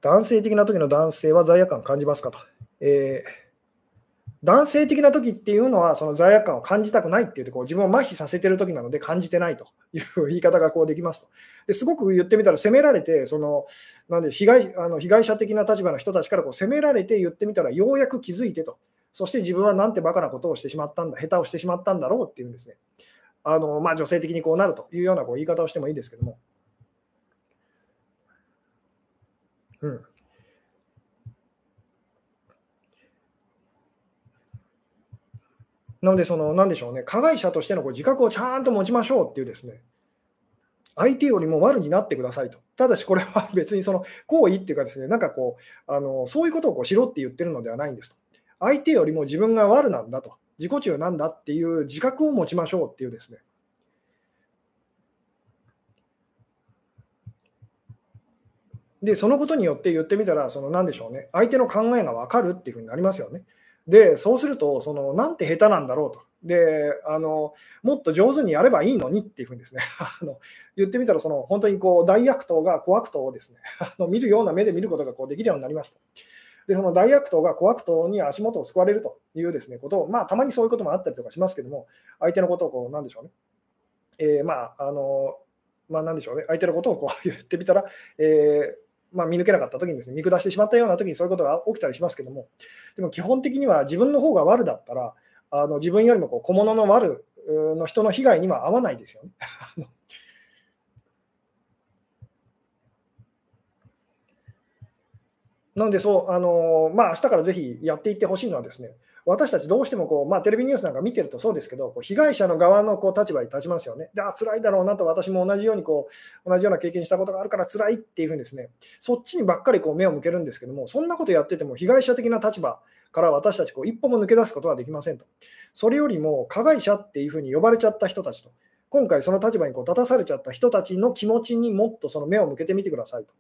男性的な時の男性は罪悪感を感じますかと。えー、男性的な時っていうのは、その罪悪感を感じたくないって言ってこう、自分を麻痺させてる時なので感じてないという言い方がこうできますと。ですごく言ってみたら、責められて、そのなんで被害あの被害者的な立場の人たちからこう責められて言ってみたら、ようやく気づいてと、そして自分はなんてバカなことをしてしまったんだ、下手をしてしまったんだろうっていうんですね、あのまあ、女性的にこうなるというようなこう言い方をしてもいいですけども。うん、なので、その、なんでしょうね、加害者としてのこう自覚をちゃんと持ちましょうっていうですね、相手よりも悪になってくださいと。ただし、これは 別にその行為っていうかですね、なんかこう、あのそういうことをこうしろって言ってるのではないんですと。相手よりも自分が悪なんだと、自己中なんだっていう自覚を持ちましょうっていうですね。で、そのことによって言ってみたら、その何でしょうね、相手の考えが分かるっていうふうになりますよね。で、そうすると、そのなんて下手なんだろうと。であの、もっと上手にやればいいのにっていうふうにですね あの言ってみたら、その本当にこう大悪党が小悪党をですね あの見るような目で見ることがこうできるようになりますと。で、その大悪党が小悪党に足元を救われるというですねことを、まあ、たまにそういうこともあったりとかしますけども、相手のことをこう、なんでしょうね。えー、まあ、あの、まあ、なんでしょうね。相手のことをこう言ってみたら、えーまあ、見抜けなかった時にですね、見下してしまったような時にそういうことが起きたりしますけども、でも基本的には自分の方が悪だったら、あの自分よりもこう小物の悪の人の被害には合わないですよね。なので、そう、あのまあ明日からぜひやっていってほしいのはですね、私たちどうしてもこう、まあ、テレビニュースなんか見てるとそうですけど、こう被害者の側のこう立場に立ちますよね。で、あ、辛いだろうなと、私も同じようにこう同じような経験したことがあるから辛いっていうふうにですね、そっちにばっかりこう目を向けるんですけども、そんなことやってても、被害者的な立場から私たちこう一歩も抜け出すことはできませんと。それよりも、加害者っていうふうに呼ばれちゃった人たちと。今回その立場にこう立たされちゃった人たちの気持ちにもっとその目を向けてみてくださいと。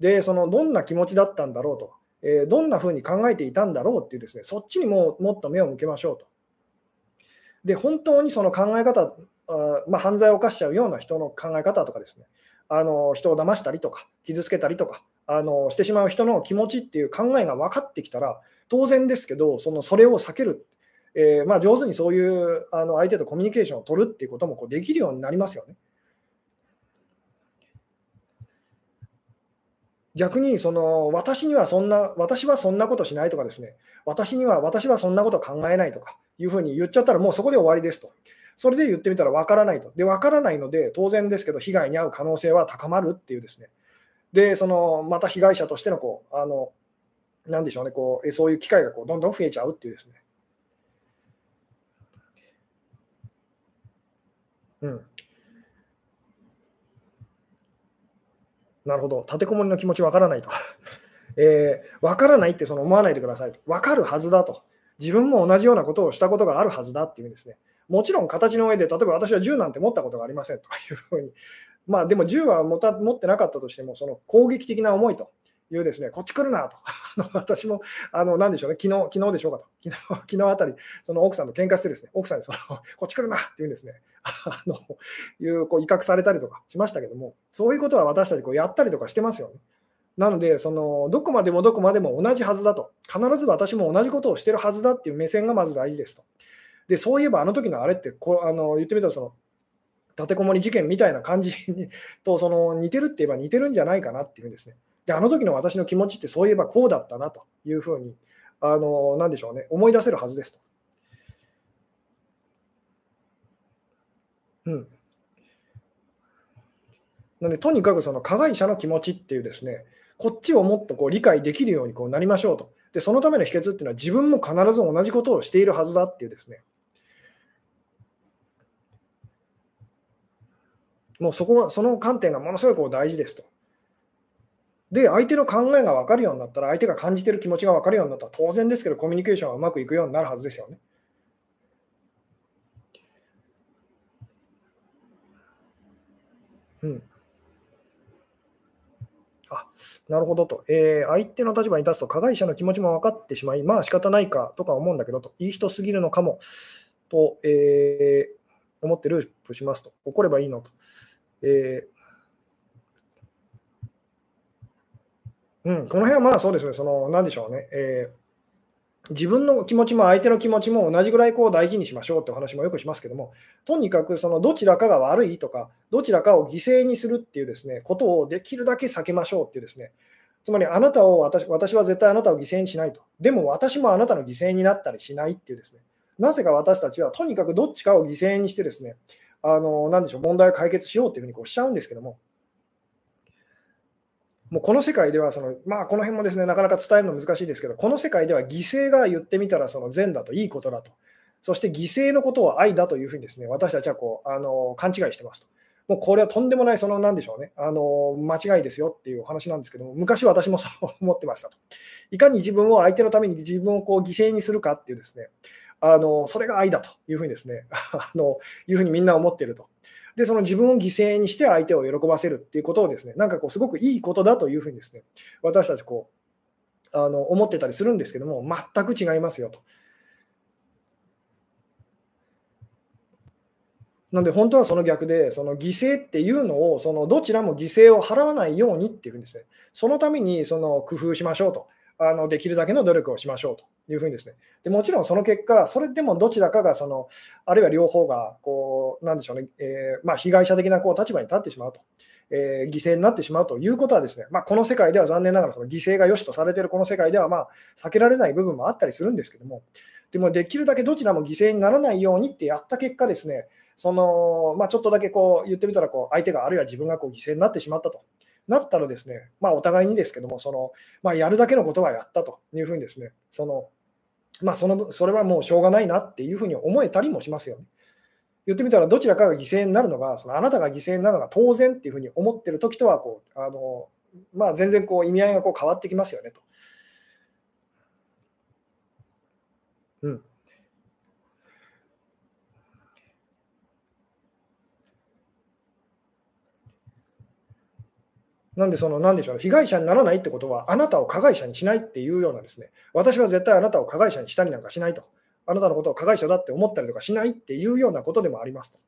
で、そのどんな気持ちだったんだろうと。えどんなふうに考えていたんだろうっていうですね、そっちにももっと目を向けましょうと。で、本当にその考え方、あまあ、犯罪を犯しちゃうような人の考え方とかですね、あの人を騙したりとか、傷つけたりとかあのしてしまう人の気持ちっていう考えが分かってきたら、当然ですけど、そのそれを避ける、えー、まあ、上手にそういうあの相手とコミュニケーションを取るっていうこともこうできるようになりますよね。逆にその私にはそんな、私はそんなことしないとかですね、私には、私はそんなこと考えないとかいうふうに言っちゃったらもうそこで終わりですと。それで言ってみたら分からないと。で、分からないので、当然ですけど、被害に遭う可能性は高まるっていうですね。で、そのまた被害者としてのこう、あの、なんでしょうね、こうそういう機会がこうどんどん増えちゃうっていうですね。うん、なるほど、立てこもりの気持ちわからないとか。えー、分からないってその思わないでくださいと。わかるはずだと。自分も同じようなことをしたことがあるはずだっていうんですね。もちろん形の上で、例えば私は銃なんて持ったことがありませんというふうに。まあでも銃は持た持ってなかったとしても、その攻撃的な思いというですね、こっち来るなと。私も、あの、なんでしょうね、昨日、昨日でしょうかと。昨日、昨日あたり、その奥さんと喧嘩してですね、奥さんにその、こっち来るなっていうんですね、あの、いう、こう、威嚇されたりとかしましたけども、そういうことは私たちこうやったりとかしてますよね。なので、その、どこまでもどこまでも同じはずだと。必ず私も同じことをしてるはずだっていう目線がまず大事ですと。で、そういえばあの時のあれってこう、あの、言ってみたら、その、立てこもり事件みたいな感じにとその似てるって言えば似てるんじゃないかなっていうんですね。で、あの時の私の気持ちってそういえばこうだったなというふうに、あの、なんでしょうね、思い出せるはずですと。うん。なので、とにかくその加害者の気持ちっていうですね、こっちをもっとこう理解できるようにこうなりましょうと。で、そのための秘訣っていうのは自分も必ず同じことをしているはずだっていうですね。もうそこは、その観点がものすごいこう大事ですと。で、相手の考えが分かるようになったら、相手が感じてる気持ちが分かるようになったら、当然ですけど、コミュニケーションはうまくいくようになるはずですよね。うん。あなるほどと、えー、相手の立場に立つと加害者の気持ちも分かってしまい、まあ仕方ないかとか思うんだけどと、いい人すぎるのかもと、えー、思ってループしますと、怒ればいいのと。えーうん、この辺はまあそうですね、その、なんでしょうね、えー自分の気持ちも相手の気持ちも同じぐらいこう大事にしましょうってお話もよくしますけども、とにかくそのどちらかが悪いとか、どちらかを犠牲にするっていうですねことをできるだけ避けましょうっていうですね、つまりあなたを私私は絶対あなたを犠牲にしないと。でも私もあなたの犠牲になったりしないっていうですね、なぜか私たちはとにかくどっちかを犠牲にしてですね、あのなでしょう問題を解決しようっていうふうにこうしちゃうんですけども、もうこの世界ではその、まあ、この辺もですねなかなか伝えるの難しいですけど、この世界では犠牲が言ってみたらその善だといいことだと、そして犠牲のことを愛だというふうにですね私たちはこうあの勘違いしてますと。もうこれはとんでもない、そのなんでしょうね、あの間違いですよっていうお話なんですけども、昔私もそう思ってましたと。いかに自分を相手のために自分をこう犠牲にするかっていうですね、あのそれが愛だというふうにですね、あのいうふうにみんな思っていると。で、その自分を犠牲にして相手を喜ばせるっていうことをですね、なんかこう、すごくいいことだというふうにですね、私たちこう、あの思ってたりするんですけども、全く違いますよと。なので本当はその逆で、その犠牲っていうのを、そのどちらも犠牲を払わないようにっていうふうにですね、そのためにその工夫しましょうと。あのできるだけの努力をしましょうというふうにですね。でもちろんその結果、それでもどちらかがその、あるいは両方がこう、なんでしょうね、えー、まあ、被害者的なこう立場に立ってしまうと。えー、犠牲になってしまうということはですね、まあ、この世界では残念ながらその犠牲が良しとされているこの世界ではまあ避けられない部分もあったりするんですけども、でもできるだけどちらも犠牲にならないようにってやった結果ですね、そのまあ、ちょっとだけこう言ってみたらこう相手があるいは自分がこう犠牲になってしまったと。なったらですね、まあ、お互いにですけども、そのまあ、やるだけのことはやったというふうにですね、そのまあ、そのそれはもうしょうがないなっていうふうに思えたりもしますよね。言ってみたら、どちらかが犠牲になるのが、そのあなたが犠牲になるのが当然っていうふうに思ってるときとはこう、あのまあ、全然こう意味合いがこう変わってきますよねと。うん。なんで、その、なんでしょう、被害者にならないってことは、あなたを加害者にしないっていうようなですね、私は絶対あなたを加害者にしたりなんかしないと。あなたのことを加害者だって思ったりとかしないっていうようなことでもありますと。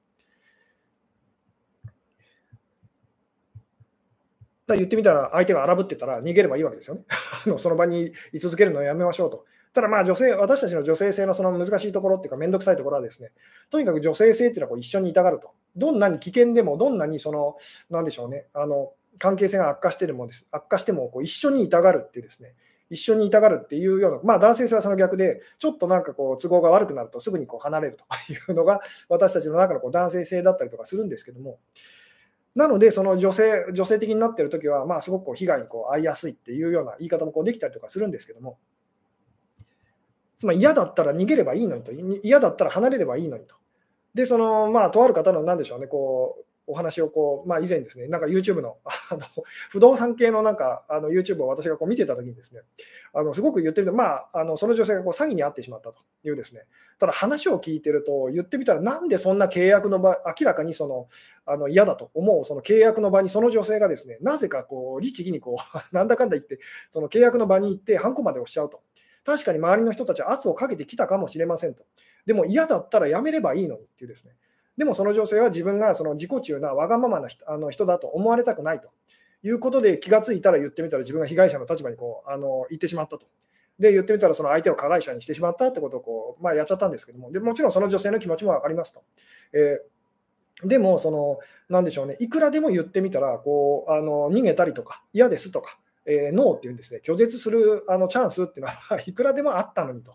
だ言ってみたら、相手が荒ぶってたら逃げればいいわけですよね。その場に居続けるのをやめましょうと。ただまあ女性、私たちの女性性のその難しいところっていうか、めんどくさいところはですね、とにかく女性性っていうのはこう一緒にいたがると。どんなに危険でも、どんなにその、なんでしょうね、あの関係性が悪化してるもです。悪化してもこう一緒にいたがるっていうですね、一緒にいたがるっていうような、まあ、男性性はその逆で、ちょっとなんかこう都合が悪くなるとすぐにこう離れるというのが私たちの中のこう男性性だったりとかするんですけども、なので、その女性女性的になっているときは、まあ、すごくこう被害にこう遭いやすいっていうような言い方もこうできたりとかするんですけども、つまり嫌だったら逃げればいいのにと、嫌だったら離れればいいのにと。で、その、まあ、とある方の、なんでしょうね、こう、お話をこう、まあ、以前ですね、なんか YouTube の あの不動産系のなんかあの YouTube を私がこう見てたときにですね、あのすごく言ってみて、まあ、あのその女性がこう詐欺に遭ってしまったというですね、ただ話を聞いてると、言ってみたら、なんでそんな契約の場、明らかにそのあの嫌だと思うその契約の場にその女性がですね、なぜかこう律儀にこう なんだかんだ言って、その契約の場に行って、ハンコまで押しちゃうと。確かに周りの人たちは圧をかけてきたかもしれませんと。でも嫌だったらやめればいいのにっていうですね。でもその女性は自分がその自己中なわがままな人あの人だと思われたくないということで気がついたら言ってみたら自分が被害者の立場にこうあの言ってしまったと。で言ってみたらその相手を加害者にしてしまったってことをこう、まあ、やっちゃったんですけどもでもちろんその女性の気持ちも分かりますと。えー、でもそのなんでしょうねいくらでも言ってみたらこうあの逃げたりとか嫌ですとか、えー、ノーっていうんですね拒絶するあのチャンスっていうのは いくらでもあったのにと。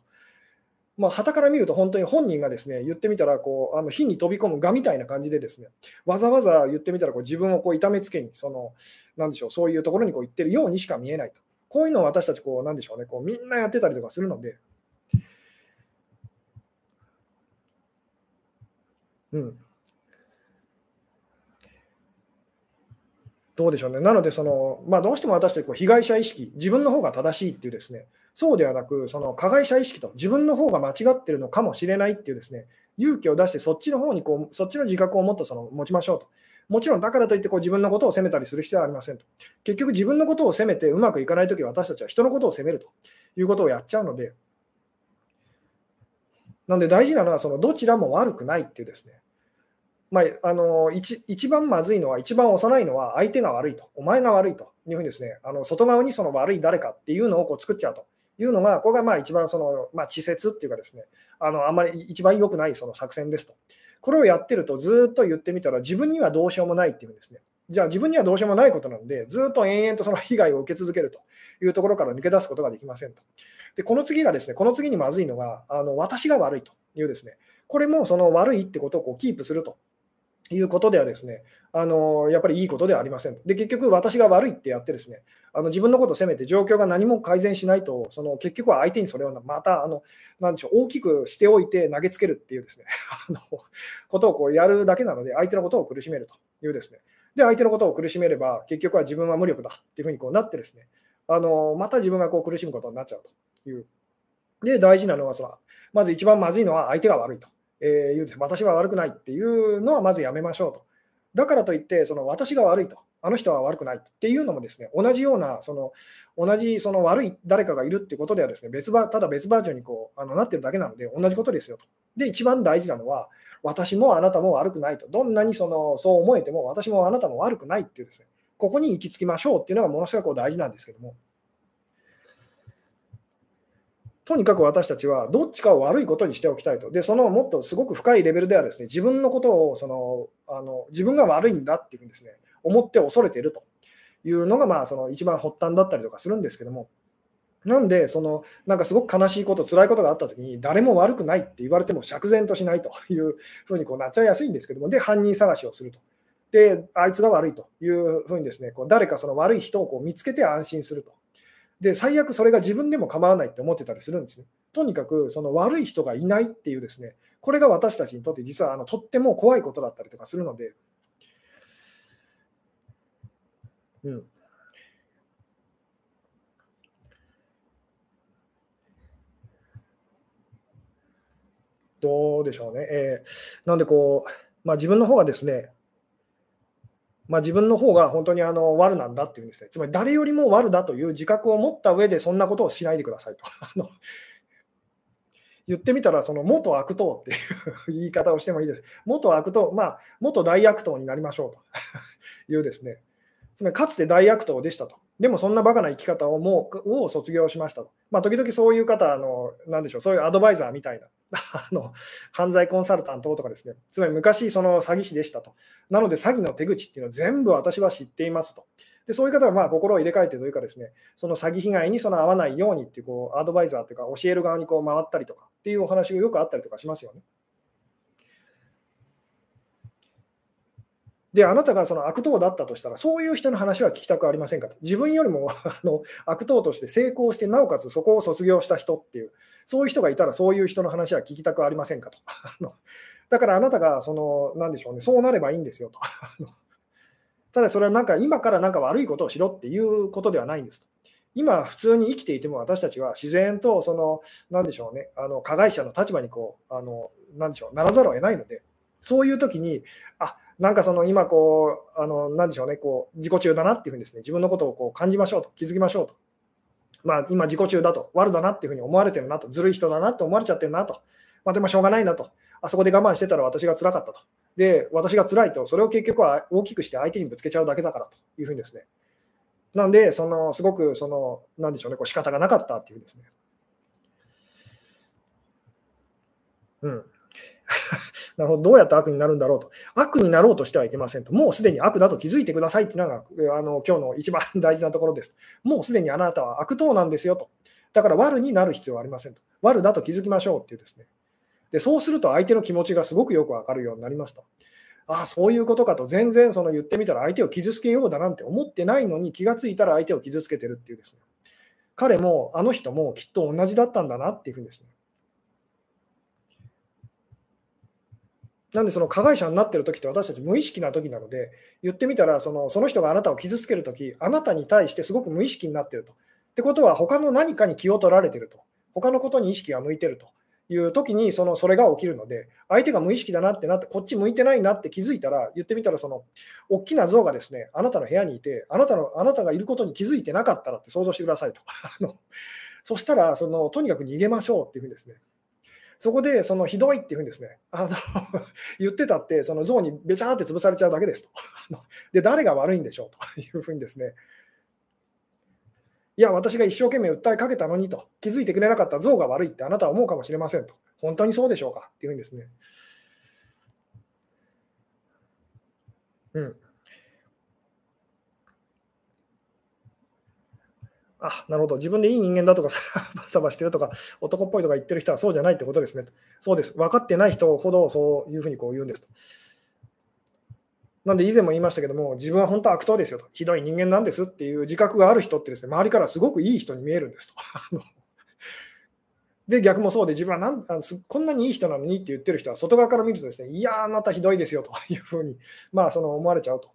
まあ、旗から見ると本当に本人がですね言ってみたらこうあの火に飛び込むがみたいな感じでですねわざわざ言ってみたらこう自分をこう痛めつけにそのなんでしょうそういうところにこう行ってるようにしか見えないと。こういうのを私たちこうなんでしょうねこうみんなやってたりとかするので、うん、どうでしょうね。なのでその、まあ、どうしても私たちこう被害者意識、自分の方が正しいっていうですね、そうではなく、その加害者意識と自分の方が間違ってるのかもしれないっていうですね、勇気を出してそっちの方にこう、そっちの自覚をもっとその持ちましょうと。もちろんだからといってこう自分のことを責めたりする必要はありませんと。結局自分のことを責めてうまくいかないとき私たちは人のことを責めるということをやっちゃうので、なので大事なのはそのどちらも悪くないっていうですね、まあ、あの一一番まずいのは、一番幼いのは相手が悪いと、お前が悪いというふうにですね、あの外側にその悪い誰かっていうのをこう作っちゃうというのが、これがまあ一番その、まあ、稚拙っていうかですね、あのあんまり一番良くないその作戦ですと。これをやってるとずっと言ってみたら自分にはどうしようもないっていうんですね。じゃあ自分にはどうしようもないことなので、ずっと延々とその被害を受け続けるというところから抜け出すことができませんと。で、この次がですね、この次にまずいのが、あの私が悪いというですね、これもその悪いってことをこうキープするということではですね、あのやっぱりいいことではありません。で、結局私が悪いってやってですね、あの自分のことを責めて状況が何も改善しないと、その結局は相手にそれをまたあのなでしょう大きくしておいて投げつけるっていうですね あのことをこうやるだけなので、相手のことを苦しめるというですね。で、相手のことを苦しめれば、結局は自分は無力だっていうふうにこうなってですね、あのまた自分がこう苦しむことになっちゃうという。で、大事なのはその、まず一番まずいのは相手が悪いと。えー、言うんです私は悪くないっていうのはまずやめましょうと。だからといって、その私が悪いと、あの人は悪くないっていうのもですね、同じような、その同じその悪い誰かがいるっていうことではですね、別ばただ別バージョンにこうあのなってるだけなので、同じことですよと。で、一番大事なのは、私もあなたも悪くないと。どんなにそのそう思えても、私もあなたも悪くないっていうですね、ここに行き着きましょうっていうのがものすごく大事なんですけども。とにかく私たちはどっちかを悪いことにしておきたいと。で、そのもっとすごく深いレベルではですね、自分のことをそのあの自分が悪いんだっていうふうにですね、思って恐れているというのが、まあ、その一番発端だったりとかするんですけども、なんで、そのなんかすごく悲しいこと、辛いことがあったときに、誰も悪くないって言われても釈然としないというふうにこうなっちゃいやすいんですけども、で、犯人探しをすると。で、あいつが悪いというふうにですね、こう誰かその悪い人をこう見つけて安心すると。で、最悪それが自分でも構わないって思ってたりするんですね。とにかくその悪い人がいないっていうですね、これが私たちにとって実はあのとっても怖いことだったりとかするので、うん。どうでしょうね。えー、なんでこう、まあ、自分の方がですね、まあ、自分の方が本当にあの悪なんだっていうんですね。つまり誰よりも悪だという自覚を持った上でそんなことをしないでくださいと。あの言ってみたら、その元悪党っていう言い方をしてもいいです。元悪党、まあ、元大悪党になりましょうというですね。つまり、かつて大悪党でしたと。でも、そんなバカな生き方をもうを卒業しましたと。まあ、時々そういう方、のなんでしょう、そういうアドバイザーみたいな あの犯罪コンサルタントとかですね、つまり昔、その詐欺師でしたと。なので、詐欺の手口っていうのを全部私は知っていますと。でそういう方はまあ心を入れ替えてというかですね、その詐欺被害にその合わないようにっていうこうアドバイザーというか教える側にこう回ったりとかっていうお話がよくあったりとかしますよね。で、あなたがその悪党だったとしたら、そういう人の話は聞きたくありませんかと。自分よりも あの悪党として成功して、なおかつそこを卒業した人っていう、そういう人がいたら、そういう人の話は聞きたくありませんかと。だからあなたが、その、なんでしょうね、そうなればいいんですよと。ただそれはなんか今からなんか悪いことをしろっていうことではないんですと。今普通に生きていても私たちは自然とその何でしょうねあの加害者の立場にこうあの何でしょうならざるを得ないのでそういう時にあなんかその今こうあの何でしょうねこう自己中だなっていうふうにですね自分のことをこう感じましょうと気づきましょうとまあ今自己中だと悪だなっていうふうに思われてるなとずるい人だなと思われちゃってるなとまあでもしょうがないなとあそこで我慢してたら私が辛かったとで、私が辛いと、それを結局は大きくして相手にぶつけちゃうだけだからというふうにですね。なんで、そのすごく、その、なんでしょうね、こう仕方がなかったっていうですね。うん。なるほど、どうやって悪になるんだろうと。悪になろうとしてはいけませんと。もうすでに悪だと気づいてくださいっていうのが、あの今日の一番大事なところです。もうすでにあなたは悪党なんですよと。だから悪になる必要はありませんと。悪だと気づきましょうっていうですね。でそうすると相手の気持ちがすごくよくわかるようになりますと。ああ、そういうことかと、全然その言ってみたら相手を傷つけようだなんて思ってないのに気がついたら相手を傷つけてるっていうですね。彼もあの人もきっと同じだったんだなっていうふうにですね。なんでその加害者になってる時って私たち無意識な時なので言ってみたらそのその人があなたを傷つける時あなたに対してすごく無意識になってると。ってことは他の何かに気を取られてると。他のことに意識が向いてると。いう時にそのそれが起きるので、相手が無意識だなってなって、こっち向いてないなって気づいたら、言ってみたら、その大きな像がですね、あなたの部屋にいて、あなたのあなたがいることに気づいてなかったらって想像してくださいと。そしたらその、とにかく逃げましょうっていうふうにですね。そこでそのひどいっていうふうにですね、あの 言ってたって、その像にべちゃーって潰されちゃうだけですと。で、誰が悪いんでしょう？というふうにですね、いや、私が一生懸命訴えかけたのにと、気づいてくれなかった。像が悪いってあなたは思うかもしれませんと、本当にそうでしょうか？っていうふうにですね。うん。あ、なるほど。自分でいい人間だとか、バサバしてるとか、男っぽいとか言ってる人はそうじゃないってことですね。そうです。分かってない人ほどそういうふうにこう言うんですと。なんで以前も言いましたけども、自分は本当は悪党ですよと、ひどい人間なんですっていう自覚がある人ってですね、周りからすごくいい人に見えるんですと。で、逆もそうで、自分はなんあのこんなにいい人なのにって言ってる人は、外側から見るとですね、いや、あなたひどいですよというふうに、まあ、その思われちゃうと。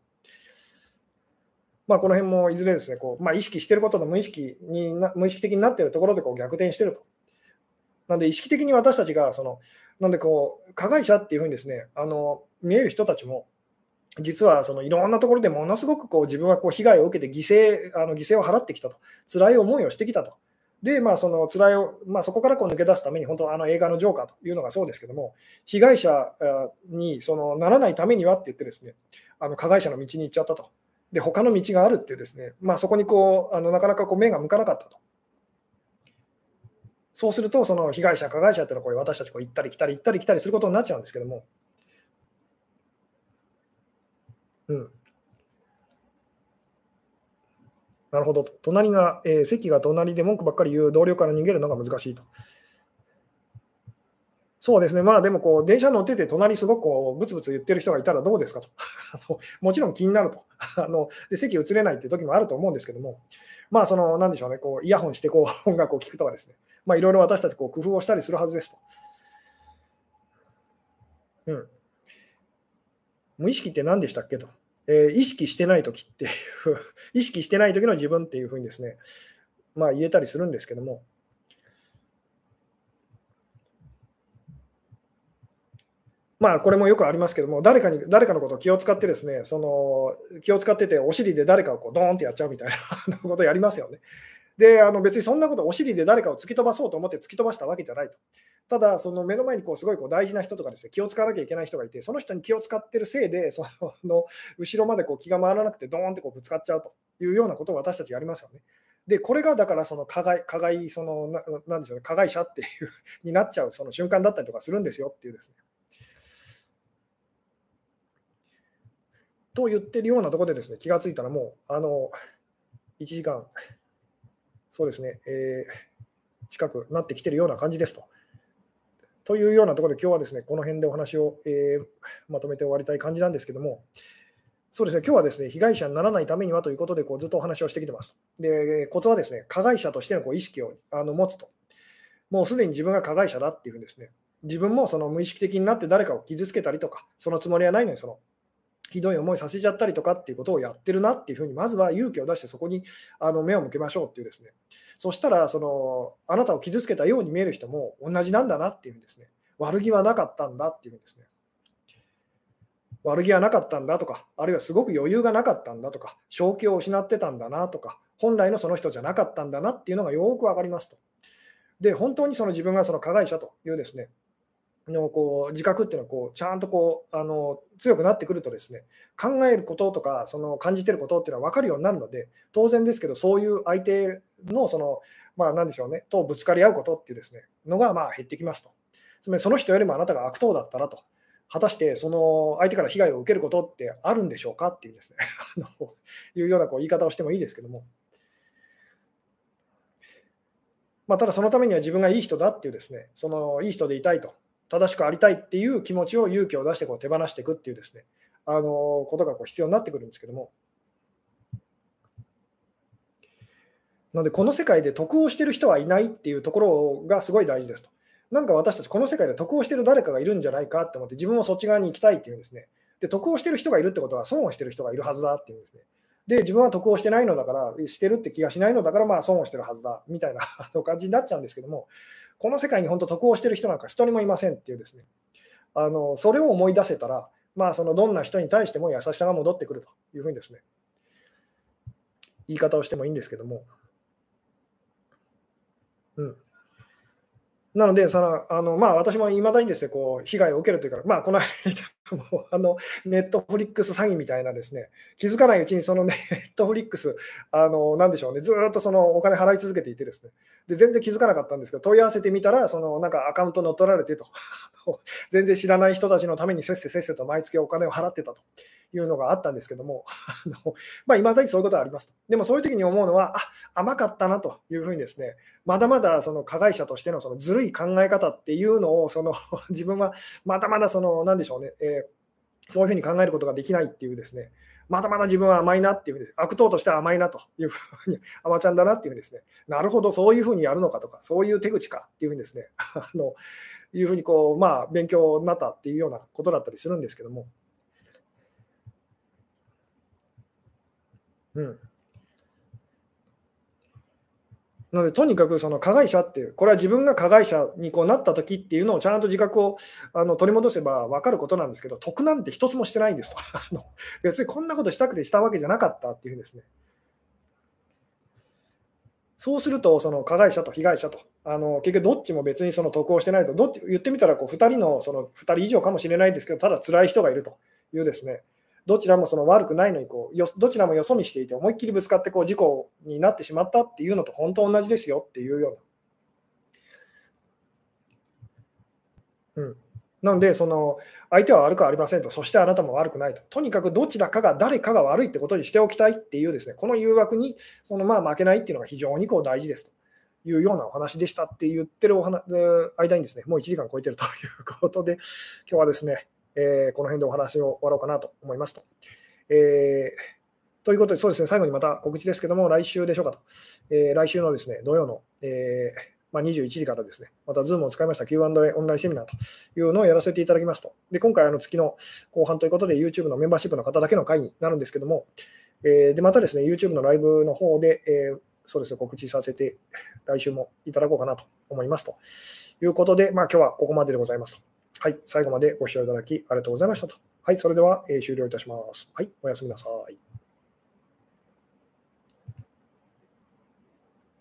まあ、この辺もいずれですね、こうまあ、意識していることと無意識に無意識的になっているところでこう逆転していると。なんで、意識的に私たちが、そのなんでこう、加害者っていうふうにですね、あの見える人たちも、実はそのいろんなところでものすごくこう自分はこう被害を受けて犠牲あの犠牲を払ってきたと、辛い思いをしてきたと。で、まあ、その辛いを、まあ、そこからこう抜け出すために、本当、あの映画のジョーカーというのがそうですけども、被害者にそのならないためにはって言って、ですねあの加害者の道に行っちゃったと。で、他の道があるっていうですね、まあ、そこにこうあのなかなかこう目が向かなかったと。そうすると、その被害者、加害者っていうのはこう私たちこう行ったり来たり行ったり来たりすることになっちゃうんですけども、うん。なるほど。隣が、えー、席が隣で文句ばっかり言う同僚から逃げるのが難しいと。そうですね、まあでもこう、電車乗ってて、隣すごくこうブツブツ言ってる人がいたらどうですかと。あのもちろん気になると。あので席移れないっていう時もあると思うんですけども、まあ、その、なんでしょうね、こうイヤホンしてこう音楽を聴くとかですね、まあ、いろいろ私たちこう工夫をしたりするはずですと。うん。無意識って何でしたっけと。えー、意識してない時っていう 意識してない時の自分っていうふうにですね、まあ言えたりするんですけども、まあこれもよくありますけども、誰かに誰かのことを気を使ってですね、その気を使ってて、お尻で誰かをこうドーンってやっちゃうみたいな ことをやりますよね。で、あの別にそんなこと、お尻で誰かを突き飛ばそうと思って突き飛ばしたわけじゃないと。ただ、その目の前にこうすごいこう大事な人とかですね、気を使わなきゃいけない人がいて、その人に気を使ってるせいで、その後ろまでこう気が回らなくて、ドーンってこうぶつかっちゃうというようなことを私たちやりますよね。で、これがだからその加害、加害、そのななんでしょうね、加害者っていうになっちゃうその瞬間だったりとかするんですよっていうですね。と言ってるようなところでですね、気がついたらもう、あの、1時間そうですね、えー、近くなってきてるような感じですと。というようなところで、今日はですね、この辺でお話を、えー、まとめて終わりたい感じなんですけども、そうですね、今日はですね、被害者にならないためにはということで、こうずっとお話をしてきてます。で、コツはですね、加害者としてのこう意識をあの持つと。もうすでに自分が加害者だっていうふうにですね、自分もその無意識的になって誰かを傷つけたりとか、そのつもりはないのに、そのひどい思いさせちゃったりとかっていうことをやってるなっていうふうに、まずは勇気を出してそこにあの目を向けましょうっていうですね、そしたらその、あなたを傷つけたように見える人も同じなんだなっていうふうにですね、悪気はなかったんだっていうふうにですね、悪気はなかったんだとか、あるいはすごく余裕がなかったんだとか、正気を失ってたんだなとか、本来のその人じゃなかったんだなっていうのがよく分かりますと。で、本当にその自分がその加害者というですね、のこう自覚っていうのはこうちゃんとこうあの強くなってくるとですね考えることとかその感じてることっていうのは分かるようになるので当然ですけどそういう相手のそのまあ何でしょうねとぶつかり合うことっていうですねのがまあ減ってきますと。つまりその人よりもあなたが悪党だったらと。果たしてその相手から被害を受けることってあるんでしょうかっていうですね あのいうようなこう言い方をしてもいいですけども。まあ、ただそのためには自分がいい人だっていうですね、そのいい人でいたいと。正しくありたいっていう気持ちを勇気を出してこう手放していくっていうですね、あのことがこう必要になってくるんですけども。なので、この世界で得をしてる人はいないっていうところがすごい大事ですと。なんか私たち、この世界で得をしてる誰かがいるんじゃないかって思って、自分もそっち側に行きたいっていうんですね。で、得をしてる人がいるってことは、損をしてる人がいるはずだっていうんですね。で、自分は得をしてないのだから、してるって気がしないのだから、まあ損をしてるはずだみたいな 感じになっちゃうんですけども、この世界に本当得をしてる人なんか一人もいませんっていうですね、あのそれを思い出せたら、まあ、そのどんな人に対しても優しさが戻ってくるというふうにですね、言い方をしてもいいんですけども。うん。なので、そのあのまあ、私もいまだにですね、こう被害を受けるというか、まあ、この間 あのネットフリックス詐欺みたいなですね、気づかないうちにそのネットフリックス、あのなんでしょうね、ずっとそのお金払い続けていてですね、で全然気づかなかったんですけど、問い合わせてみたら、そのなんかアカウント乗っ取られてと、全然知らない人たちのためにせっせせっせと毎月お金を払ってたと。いうのがあったんですけども、あのまあ、未だにそういうことはありますと。でもそういう時に思うのは、あ甘かったなというふうにですね、まだまだその加害者としてのそのずるい考え方っていうのを、その 自分はまだまだその、なんでしょうね、えー、そういうふうに考えることができないっていうですね、まだまだ自分は甘いなっていうふうに、悪党としては甘いなというふうに、甘ちゃんだなっていうふうにですね、なるほど、そういうふうにやるのかとか、そういう手口かっていうふうにですね、あのいうふうにこう、まあ、勉強になったっていうようなことだったりするんですけども、うん。なので、とにかくその加害者っていう、これは自分が加害者にこうなった時っていうのをちゃんと自覚をあの取り戻せば分かることなんですけど、得なんて一つもしてないんですと。あの別にこんなことしたくてしたわけじゃなかったっていうんですね。そうすると、その加害者と被害者と、あの結局どっちも別にその得をしてないと、どっち言ってみたらこう2人のその2人以上かもしれないんですけど、ただ辛い人がいるというですね、どちらもその悪くないのにこうよ、どちらもよそ見していて、思いっきりぶつかってこう事故になってしまったっていうのと本当同じですよっていうような。うん、なので、その相手は悪くありませんと、そしてあなたも悪くないと、とにかくどちらかが誰かが悪いってことにしておきたいっていうですね、この誘惑にそのまあ負けないっていうのが非常にこう大事ですと。いうようなお話でしたって言ってるお話間にですね、もう1時間超えてるということで、今日はですね、えー、この辺でお話を終わろうかなと思いますと。えー、ということで、そうですね、最後にまた告知ですけども、来週でしょうかと。えー、来週のですね、土曜の、えまあ、21時からですね、また Zoom を使いました Q&A オンラインセミナーというのをやらせていただきますと。で、今回、あの月の後半ということで、YouTube のメンバーシップの方だけの会になるんですけども、えー、で、またですね、YouTube のライブの方で、えー、そうですね、告知させて、来週もいただこうかなと思いますということで、まあ、今日はここまででございますと。はい、最後までご視聴いただきありがとうございましたと。はい、それでは、えー、終了いたします。はい、おやすみなさい。